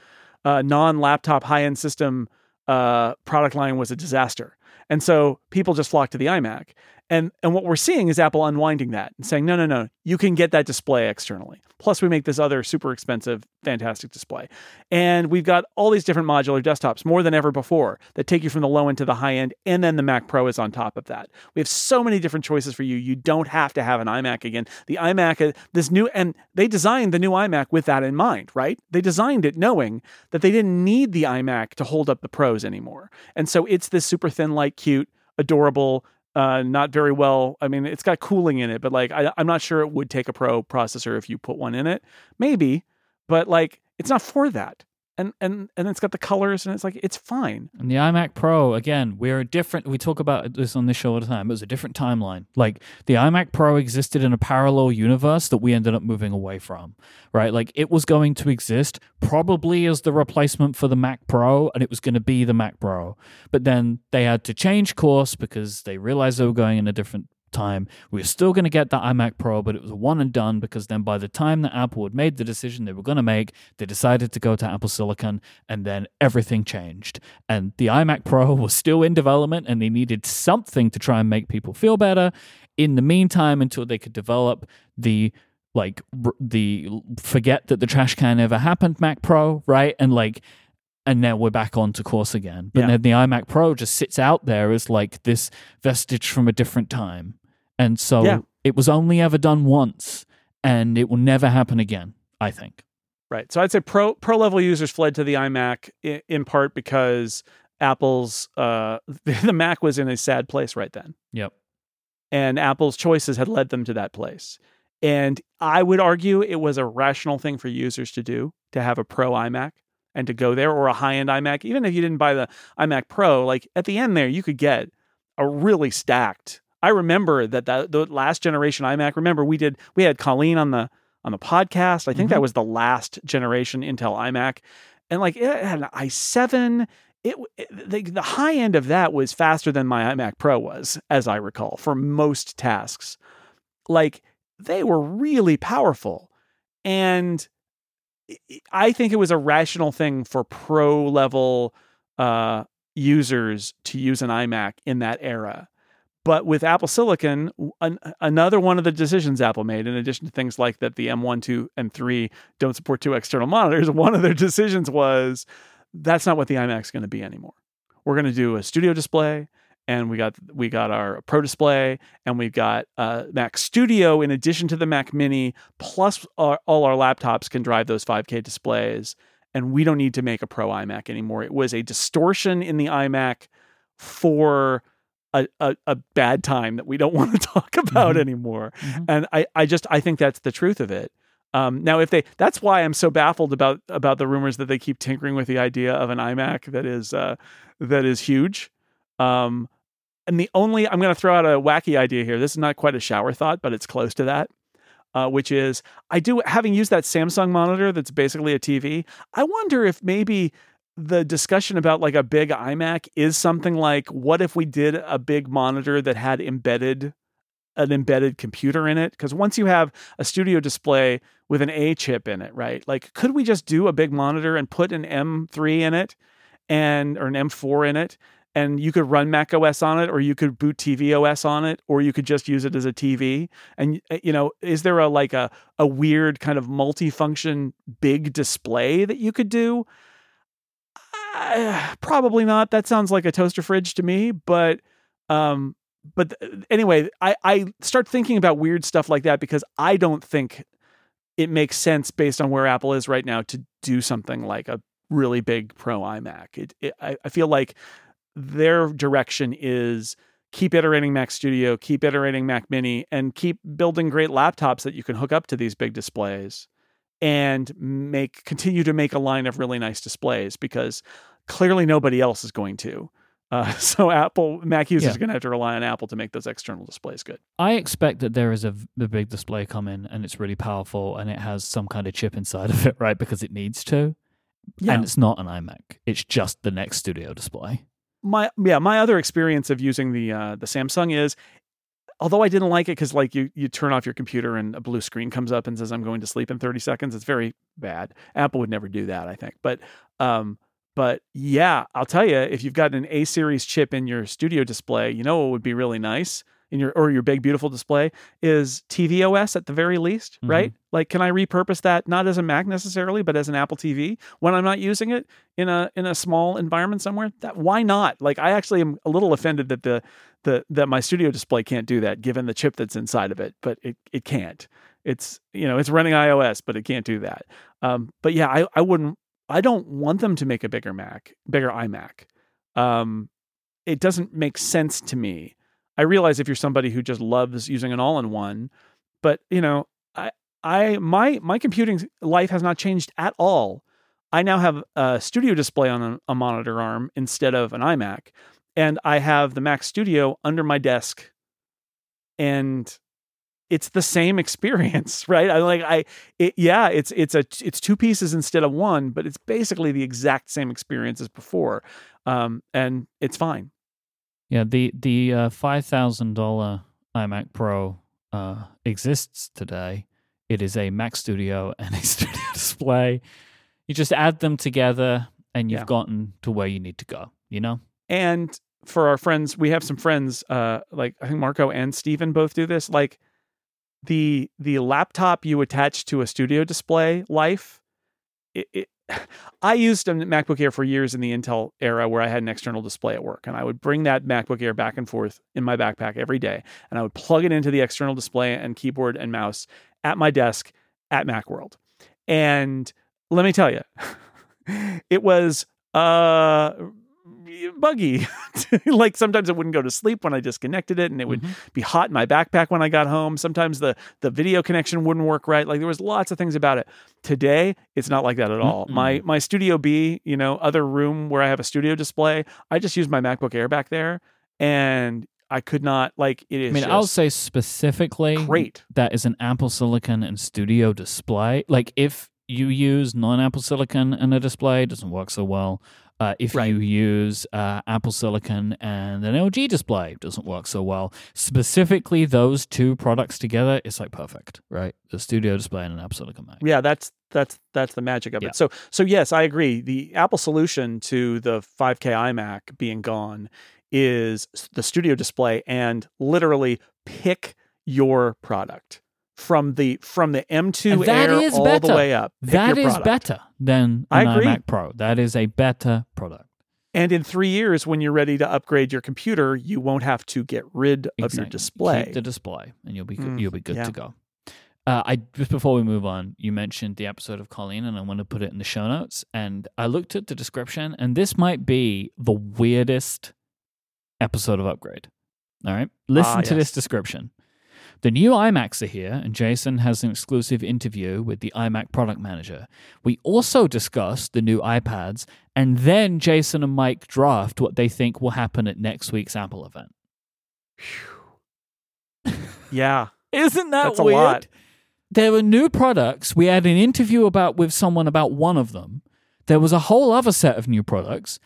uh, non laptop high end system uh, product line was a disaster. And so people just flocked to the iMac. And and what we're seeing is Apple unwinding that and saying, no, no, no, you can get that display externally. Plus, we make this other super expensive, fantastic display. And we've got all these different modular desktops, more than ever before, that take you from the low end to the high end. And then the Mac Pro is on top of that. We have so many different choices for you. You don't have to have an iMac again. The iMac, uh, this new, and they designed the new iMac with that in mind, right? They designed it knowing that they didn't need the iMac to hold up the pros anymore. And so it's this super thin, light, cute, adorable, uh, not very well. I mean, it's got cooling in it, but like, I, I'm not sure it would take a pro processor if you put one in it. Maybe, but like, it's not for that. And and and it's got the colors, and it's like it's fine. And the iMac Pro, again, we're a different. We talk about this on this show all the time. It was a different timeline. Like the iMac Pro existed in a parallel universe that we ended up moving away from, right? Like it was going to exist probably as the replacement for the Mac Pro, and it was going to be the Mac Pro. But then they had to change course because they realized they were going in a different time. We were still going to get the iMac Pro, but it was a one and done because then by the time that Apple had made the decision they were going to make, they decided to go to Apple Silicon and then everything changed. And the iMac Pro was still in development and they needed something to try and make people feel better. In the meantime, until they could develop the like the forget that the trash can ever happened Mac Pro, right? And like and now we're back onto course again. But Yeah. then the iMac Pro just sits out there as like this vestige from a different time. And so Yeah. it was only ever done once and it will never happen again, I think. Right. So I'd say pro pro level users fled to the iMac in, in part because Apple's uh the Mac was in a sad place right then. Yep. and Apple's choices had led them to that place. And I would argue it was a rational thing for users to do to have a pro iMac and to go there or a high end iMac. Even if you didn't buy the iMac Pro, like at the end there, you could get a really stacked. I remember that the, the last generation iMac. Remember, we did we had Colleen on the on the podcast. I think that Mhm. was the last generation Intel iMac, and like it had an i7. It, it the, the high end of that was faster than my iMac Pro was, as I recall, for most tasks. Like they were really powerful, and I- I think it was a rational thing for pro level uh, users to use an iMac in that era. But with Apple Silicon, an, another one of the decisions Apple made, in addition to things like that the M1, 2, and 3 don't support two external monitors, one of their decisions was that's not what the iMac's going to be anymore. We're going to do a studio display, and we got we got our Pro display, and we've got uh, Mac Studio in addition to the Mac Mini, plus our, all our laptops can drive those 5K displays, and we don't need to make a Pro iMac anymore. It was a distortion in the iMac for a, a, a bad time that we don't want to talk about Mhm. anymore. Mhm. And I, I just I think that's the truth of it. Um, now, if they, that's why I'm so baffled about about the rumors that they keep tinkering with the idea of an iMac that is uh, that is huge. Um, and the only I'm going to throw out a wacky idea here. This is not quite a shower thought, but it's close to that. Uh, which is I do having used that Samsung monitor that's basically a TV. I wonder if maybe the discussion about like a big iMac is something like what if we did a big monitor that had embedded an embedded computer in it? Because once you have a studio display with an A chip in it, right? Like could we just do a big monitor and put an M3 in it and or an M4 in it and you could run Mac OS on it or you could boot TV OS on it or you could just use it as a TV and uh, you know is there a like a a weird kind of multifunction big display that you could do uh, probably not. That sounds like a toaster fridge to me but um but th- anyway I I start thinking about weird stuff like that because I don't think it makes sense based on where Apple is right now to do something like a really big pro iMac. It, it I, I feel like their direction is keep iterating Mac Studio, keep iterating Mac Mini, and keep building great laptops that you can hook up to these big displays and make continue to make a line of really nice displays because clearly nobody else is going to. Uh, so Apple Mac users Yeah. are going to have to rely on Apple to make those external displays good. I expect that there is a big display coming and it's really powerful and it has some kind of chip inside of it, right? Because it needs to. Yeah. And it's not an iMac. It's just the next studio display. my yeah my other experience of using the uh, the Samsung is although I didn't like it because like you you turn off your computer and a blue screen comes up and says I'm going to sleep in 30 seconds it's very bad. Apple would never do that I think. But um but yeah I'll tell you if you've got an A series chip in your studio display you know what would be really nice in your or your big beautiful display is TV OS at the very least Mhm. right? Like can I repurpose that not as a Mac necessarily but as an Apple TV when I'm not using it in a in a small environment somewhere? That why not? Like i actually am a little offended that the the that my studio display can't do that given the chip that's inside of it but it it can't. It's you know it's running ios but it can't do that. Um but yeah i i wouldn't i don't want them to make a bigger mac bigger imac. Um it doesn't make sense to me i realize if you're somebody who just loves using an all-in-one but you know i i my my computing life has not changed at all I now have a studio display on a, a monitor arm instead of an iMac, and I have the Mac Studio under my desk, and it's the same experience, right? I like I, it, yeah, it's it's a it's two pieces instead of one, but it's basically the exact same experience as before, um, and it's fine. Yeah, the the uh, five thousand dollar iMac Pro uh, exists today. It is a Mac Studio and a Studio Display. You just add them together, and you've Yeah. gotten to where you need to go. You know? And for our friends, we have some friends, uh, like I think Marco and Steven both do this. Like the the laptop you attach to a studio display life. It, it, I used a MacBook Air for years in the Intel era where I had an external display at work, and I would bring that MacBook Air back and forth in my backpack every day, and I would plug it into the external display and keyboard and mouse at my desk at Macworld. And let me tell you, it was uh buggy. like sometimes it wouldn't go to sleep when I disconnected it and it would Mhm. be hot in my backpack when I got home. Sometimes the the video connection wouldn't work right. Like there was lots of things about it. Today, it's not like that at all. My my Studio B, you know, other room where I have a studio display, I just use my MacBook Air back there and I could not like it is I mean, I'll say specifically great. that is an Apple Silicon and Studio display. Like if you use non-Apple Silicon in a display, it doesn't work so well. Uh, if Right. you use uh, Apple Silicon and an LG display, it doesn't work so well. Specifically, those two products together, it's like perfect, right? The Studio display and an Apple Silicon Mac. Yeah, that's that's that's the magic of Yeah. it. So so yes, I agree. The Apple solution to the 5K iMac being gone is the studio display and literally pick your product from the from the M2 And that Air is all better. the way up. That product. better than an iMac Pro. That is a better product. And in 3 years when you're ready to upgrade your computer, you won't have to get rid of your display. Keep the display, and you'll be good, Mm, you'll be good yeah. to go. Uh, I just before we move on, you mentioned the episode of Colleen, and I want to put it in the show notes. And I looked at the description, and this might be the weirdest episode of Upgrade. All right, listen Ah, to this description. The new iMacs are here, and Jason has an exclusive interview with the iMac product manager. We also discuss the new iPads, and then Jason and Myke draft what they think will happen at next week's Apple event. yeah. Isn't that That's a weird? lot. There were new products. We had an interview about with someone about one of them. There was a whole other set of new products.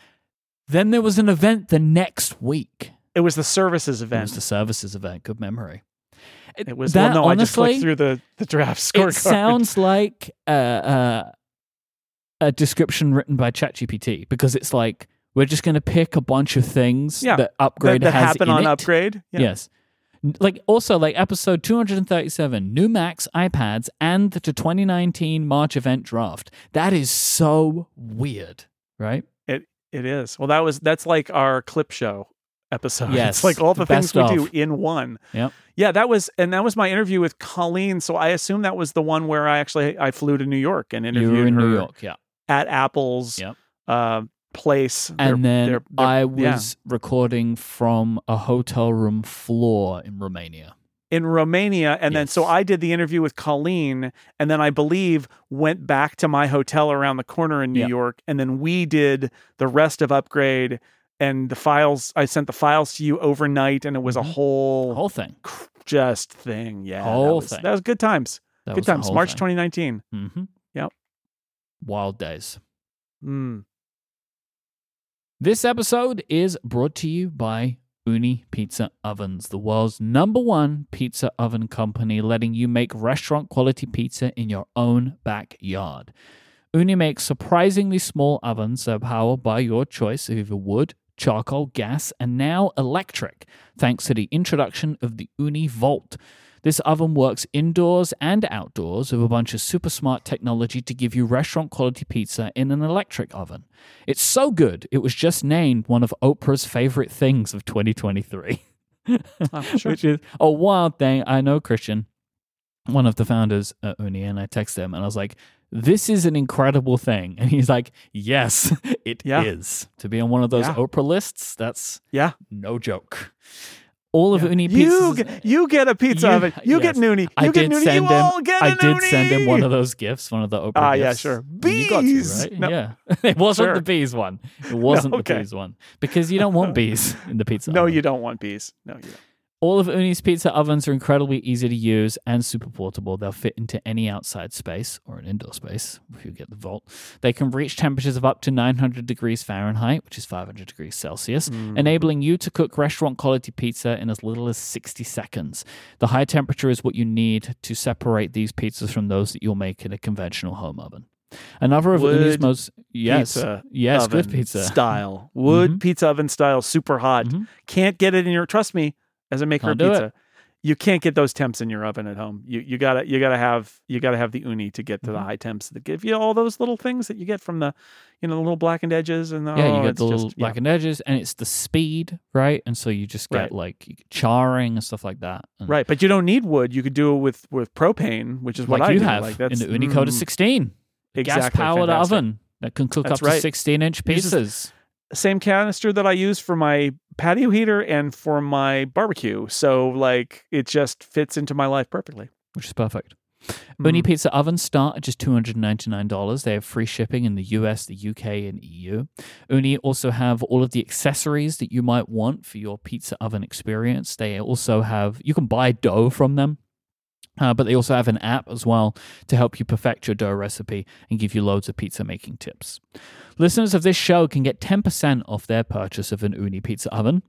Then there was an event the next week. It was the services event. It was the services event. Good memory. It was that. well, no, I just honestly, clicked through the the draft scorecard. it sounds like uh, uh, a description written by ChatGPT because it's like we're just going to pick a bunch of things Yeah, that that, upgrade that has happen in on it. upgrade. Yeah. Yes. Like also like episode 237, new Macs, iPads, and the 2019 March event draft. That is so weird, right? It It is. Well, that was that's like our clip show episode. Yes, it's like all the, the things we do in one. Yep. Yeah, that was and that was my interview with Colleen. So I assume that was the one where I actually I flew to New York and interviewed in her New York, yeah. at Apple's Yep. uh, place. And Their- then their- their- I yeah. was recording from a hotel room floor in Romania. in Romania, and then so I did the interview with Colleen, and then I believe went back to my hotel around the corner in New Yep. York, and then we did the rest of Upgrade. And the files, I sent the files to you overnight, and it was a Mhm. whole whole thing. just thing. Yeah, that Whole was, thing. That was good times. That good times. March thing. 2019. Mm-hmm. Yep. Wild days. Mm. This episode is brought to you by Ooni Pizza Ovens, the world's number one pizza oven company, letting you make restaurant quality pizza in your own backyard. Ooni makes surprisingly small ovens that are powered by your choice of either wood, charcoal, gas, and now electric, thanks to the introduction of the Ooni Volt. This oven works indoors and outdoors with a bunch of super smart technology to give you restaurant quality pizza in an electric oven. It's so good, it was just named one of Oprah's favorite things of 2023. Oh, sure. Which is a wild thing. I know Kristian, one of the founders at Ooni, and I texted him and I was like, this is an incredible thing. And he's like, yes, it is Yeah. To be on one of those Yeah. Oprah lists, that's Yeah. no joke. All of Yeah. Ooni you pizzas. get, you get a pizza You- oven. You yes. get Noonie. You I get did Noonie. send you him. all get I did send him one of those gifts, one of the Oprah Ah, yeah, sure. And you got to, Bees. right? No. Yeah. it wasn't Sure. the bees one. It wasn't okay. the bees one. Because you don't want bees in the pizza. No, oven. you don't want bees. No, you don't. All of Ooni's pizza ovens are incredibly easy to use and super portable. They'll fit into any outside space or an indoor space if you get the Volt. They can reach temperatures of up to 900 degrees Fahrenheit, which is 500 degrees Celsius, Mm. enabling you to cook restaurant quality pizza in as little as 60 seconds. The high temperature is what you need to separate these pizzas from those that you'll make in a conventional home oven. Another of Ooni's most yes, pizza yes, good pizza. style. Wood Mhm. pizza oven style, super hot. Mhm. Can't get it in your. Trust me, as a maker of do it. pizza, you can't get those temps in your oven at home. You you gotta you gotta have you gotta have the Ooni to get to the Mhm. high temps that give you all those little things that you get from the, you know, the little blackened edges and the, Yeah, oh, you get it's the little just, yeah. blackened edges, and it's the speed, right? And so you just get Right. like charring and stuff like that. And Right, but you don't need wood. You could do it with with propane, which is what like I you do. have like in that's the Ooni Koda mm, 16, exactly, gas powered oven that can cook That's up to 16 inch pizzas. Same canister that I use for my patio heater and for my barbecue. So like it just fits into my life perfectly. which is perfect. Ooni Mm. pizza ovens start at just $299. They have free shipping in the US, the UK, and EU. Ooni also have all of the accessories that you might want for your pizza oven experience. They also have, you can buy dough from them. Uh, but they also have an app as well to help you perfect your dough recipe and give you loads of pizza making tips. Listeners of this show can get 10% off their purchase of an Ooni pizza oven.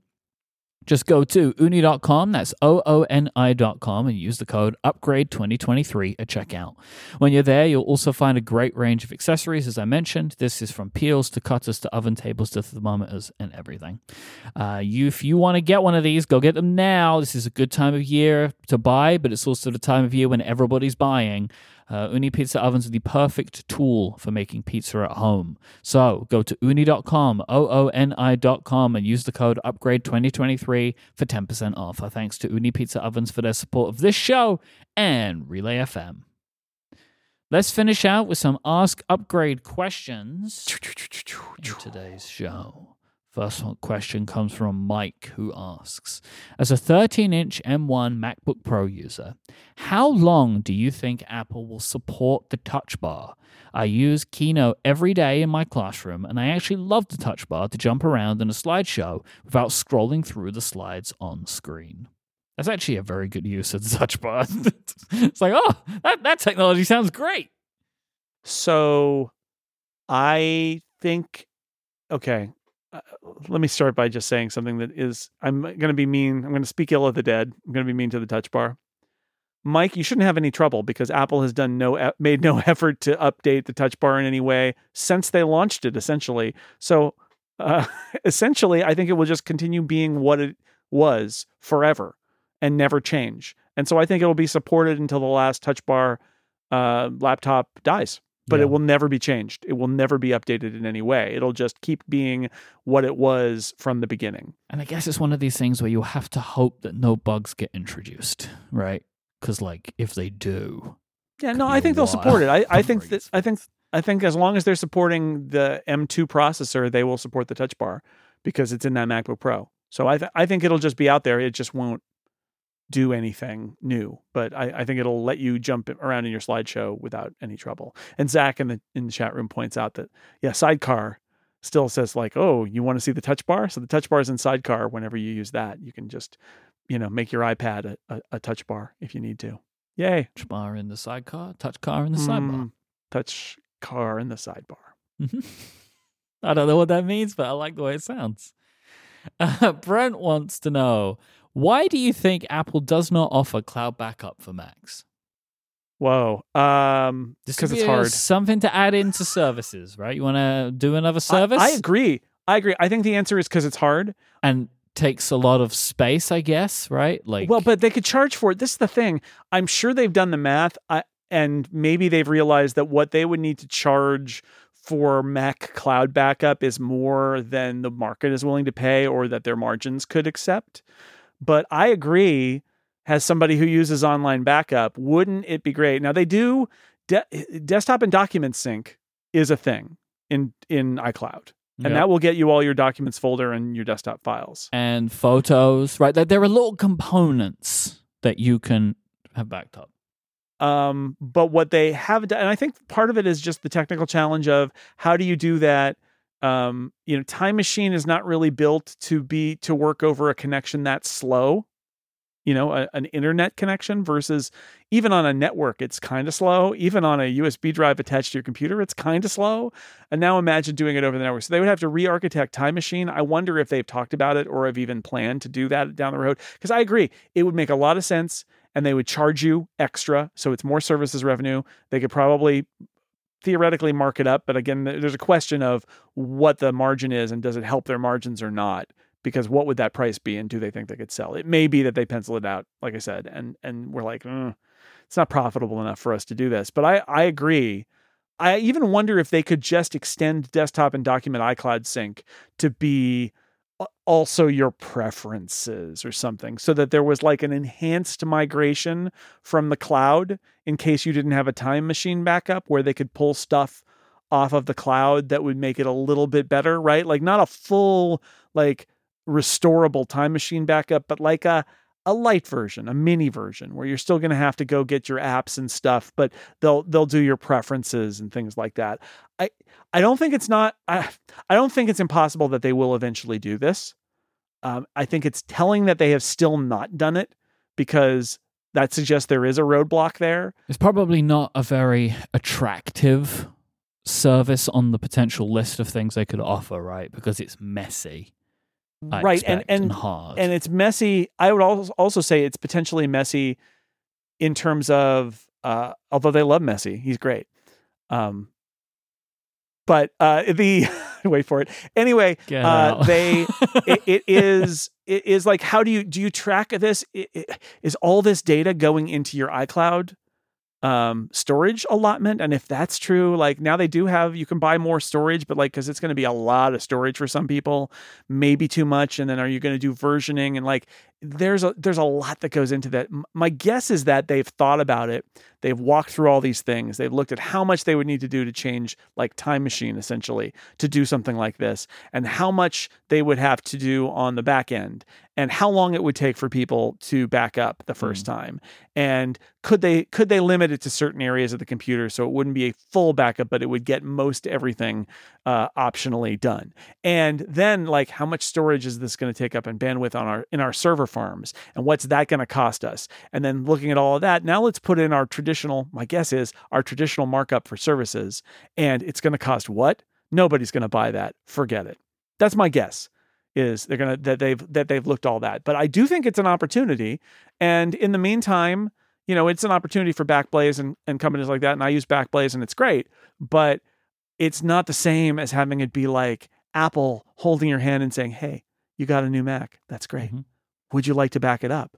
Just go to ooni.com, that's O O N I.com, and use the code UPGRADE2023 at checkout. When you're there, you'll also find a great range of accessories, as I mentioned. This is from peels to cutters to oven tables to thermometers and everything. Uh, you, if you want to get one of these, go get them now. This is a good time of year to buy, but it's also the time of year when everybody's buying. Uh, Ooni pizza ovens are the perfect tool for making pizza at home. So go to ooni.com, O O N I.com, and use the code UPGRADE2023 for 10% off. Our thanks to Ooni Pizza Ovens for their support of this show and Relay FM. Let's finish out with some Ask Upgrade questions in today's show. First question comes from Mike, who asks As a 13 inch M1 MacBook Pro user, how long do you think Apple will support the touch bar? I use Keynote every day in my classroom, and I actually love the touch bar to jump around in a slideshow without scrolling through the slides on screen. That's actually a very good use of the touch bar. it's like, oh, that, that technology sounds great. So I think okay. Uh, let me start by just saying something that is I'm going to be mean. I'm going to speak ill of the dead. I'm going to be mean to the touch bar. Mike, you shouldn't have any trouble because Apple has done no made no effort to update the touch bar in any way since they launched it essentially. So uh, essentially I think it will just continue being what it was forever and never change. And so I think it will be supported until the last touch bar uh, laptop dies but Yeah. it will never be changed. It will never be updated in any way. It'll just keep being what it was from the beginning. And I guess it's one of these things where you have to hope that no bugs get introduced, right? Because, like, if they do, Yeah, no, I think they'll support it. I, I think that I think I think as long as they're supporting the M2 processor, they will support the touch bar because it's in that MacBook Pro. So I th- I think it'll just be out there. It just won't do anything new. But I, I think it'll let you jump around in your slideshow without any trouble. And Zach in the in the chat room points out that yeah, Sidecar still says like, oh, you want to see the touch bar? So the touch bar is in Sidecar. Whenever you use that, you can just you know make your iPad a, a, a touch bar if you need to. Yay! touch bar in the sidecar, touch car in the sidebar. Mm, touch car in the sidebar. Mhm. I don't know what that means, but I like the way it sounds. Uh, Brent wants to know why do you think Apple does not offer cloud backup for Macs? Whoa. Um, This because it's hard. Something to add into services, right? You want to do another I, service? I agree. I agree. I think the answer is because it's hard. and takes a lot of space, I guess, right? Like, well, but they could charge for it. This is the thing. I'm sure they've done the math, I, and maybe they've realized that what they would need to charge for Mac cloud backup is more than the market is willing to pay, or that their margins could accept. But I agree. As somebody who uses online backup, wouldn't it be great? Now they do. De- desktop and document sync is a thing in in iCloud, and Yep. that will get you all your documents folder and your desktop files. and photos, right? There, there are little components that you can have backed up. Um, but what they have done, and I think part of it is just the technical challenge of how do you do that? Um, you know, Time Machine is not really built to be to work over a connection that slow. you know, a, an internet connection versus even on a network, it's kind of slow. Even on a USB drive attached to your computer, it's kind of slow. And now imagine doing it over the network. So they would have to re architect Time Machine. I wonder if they've talked about it or have even planned to do that down the road. Because I agree, it would make a lot of sense and they would charge you extra. So it's more services revenue. They could probably theoretically mark it up. But again, there's a question of what the margin is and does it help their margins or not? Because what would that price be, and do they think they could sell? It may be that they pencil it out, like I said, and and we're like, mm, it's not profitable enough for us to do this. But I I agree. I even wonder if they could just extend desktop and document iCloud sync to be also your preferences or something so that there was like an enhanced migration from the cloud in case you didn't have a time machine backup where they could pull stuff off of the cloud that would make it a little bit better right? Like not a full like restorable time machine backup but like a a light version, a mini version where you're still going to have to go get your apps and stuff, but they'll they'll do your preferences and things like that. I I don't think it's not I I don't think it's impossible that they will eventually do this. Um, I think it's telling that they have still not done it because that suggests there is a roadblock there. It's probably not a very attractive service on the potential list of things they could offer, right? Because it's messy. I right and and and hard. and it's messy i would also also say it's potentially messy in terms of uh although they love messi he's great um but uh the wait for it. Anyway uh they it, it is it is like how do you do you track this? I- I- is all this data going into your icloud um storage allotment and if that's true like now they do have you can buy more storage but like because it's going to be a lot of storage for some people maybe too much and then are you going to do versioning and like there's a there's a lot that goes into that. My guess is that they've thought about it. They've walked through all these things. They've looked at how much they would need to do to change like time machine essentially to do something like this and how much they would have to do on the back end and how long it would take for people to back up the first time. And could they could they limit it to certain areas of the computer so it wouldn't be a full backup but it would get most everything uh, optionally done? And then like how much storage is this going to take up and bandwidth on our in our server farms and what's that going to cost us? And then looking at all of that now let's put in our traditional my guess is our traditional markup for services and it's going to cost what? Nobody's going to buy that. Forget it. That's my guess is they're going to that they've that they've looked all that. But i do think it's an opportunity and in the meantime you know it's an opportunity for backblaze and, and companies like that and i use backblaze and it's great but it's not the same as having it be like apple holding your hand and saying hey you got a new mac. That's great. Mhm. Would you like to back it up?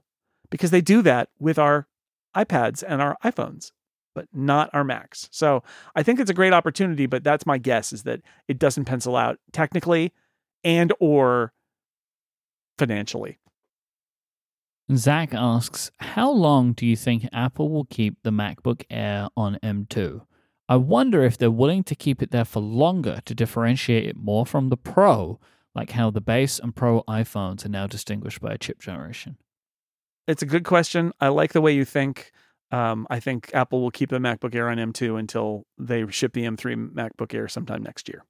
Because they do that with our ipads and our iphones but not our macs. So i think it's a great opportunity but that's my guess is that it doesn't pencil out technically and or financially. Zach asks, How long do you think Apple will keep the MacBook Air on M2? I wonder if they're willing to keep it there for longer to differentiate it more from the Pro, like how the base and Pro iPhones are now distinguished by a chip generation. it's a good question. I like the way you think. Um, I think Apple will keep the MacBook Air on M2 until they ship the M3 MacBook Air sometime next year.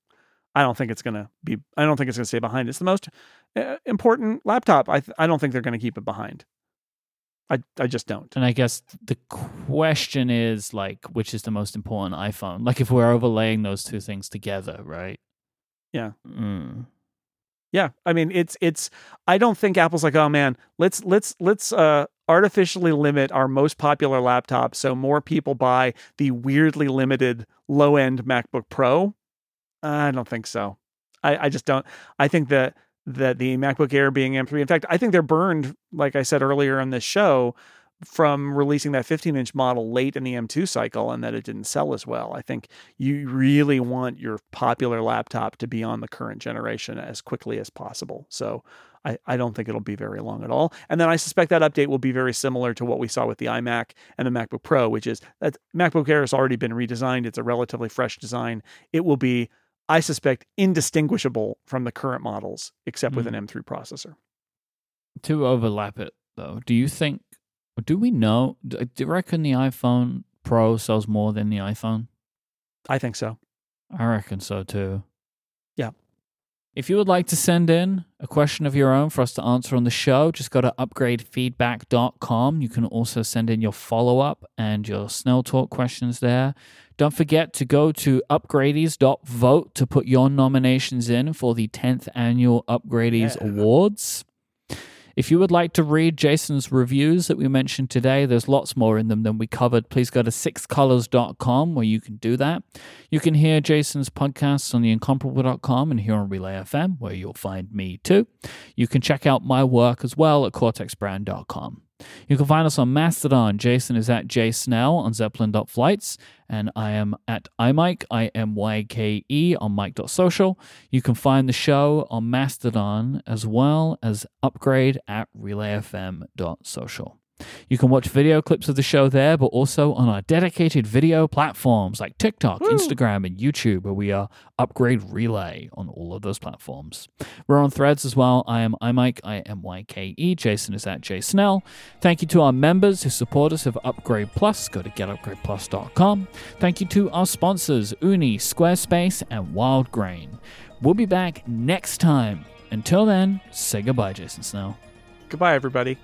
I don't think it's going to be. I don't think it's going to stay behind. It's the most uh, important laptop. I th- I don't think they're going to keep it behind. I I just don't. And I guess the question is like, which is the most important iPhone? Like, if we're overlaying those two things together, right? Yeah. Mm. Yeah, I mean it's it's. I don't think Apple's like, oh man, let's let's let's uh artificially limit our most popular laptop so more people buy the weirdly limited low end MacBook Pro. I don't think so. I I just don't. I think that that the MacBook Air being M3. In fact, I think they're burned, like I said earlier on this show, from releasing that 15 inch model late in the M2 cycle and that it didn't sell as well. I think you really want your popular laptop to be on the current generation as quickly as possible. So I, I don't think it'll be very long at all. And then I suspect that update will be very similar to what we saw with the iMac and the MacBook Pro, which is that MacBook Air has already been redesigned. It's a relatively fresh design. It will be, I suspect, indistinguishable from the current models, except with an hmm. M3 processor. To overlap it, though, do you think, do we know, do you reckon the iPhone Pro sells more than the iPhone? I think so. I reckon so too. Yeah. If you would like to send in a question of your own for us to answer on the show, just go to upgradefeedback.com. You can also send in your follow up and your Snell Talk questions there. Don't forget to go to upgradies.vote to put your nominations in for the 10th annual Upgradies Yeah. Awards. If you would like to read Jason's reviews that we mentioned today, there's lots more in them than we covered. Please go to sixcolors.com where you can do that. You can hear Jason's podcasts on theincomparable.com and here on Relay FM where you'll find me too. You can check out my work as well at cortexbrand.com. You can find us on Mastodon. Jason is at jsnell on zeppelin.flights, and I am at imyke, I-M-Y-K-E on mike.social. You can find the show on Mastodon as well as upgrade at relayfm.social. You can watch video clips of the show there, but also on our dedicated video platforms like TikTok, Woo. Instagram, and YouTube, where we are Upgrade Relay on all of those platforms. We're on threads as well. I am iMyke, I M Y K E. Jason is at J Snell. Thank you to our members who support us of Upgrade Plus. Go to getupgradeplus.com. Thank you to our sponsors, Ooni, Squarespace, and Wildgrain. We'll be back next time. Until then, say goodbye, Jason Snell. Goodbye, everybody.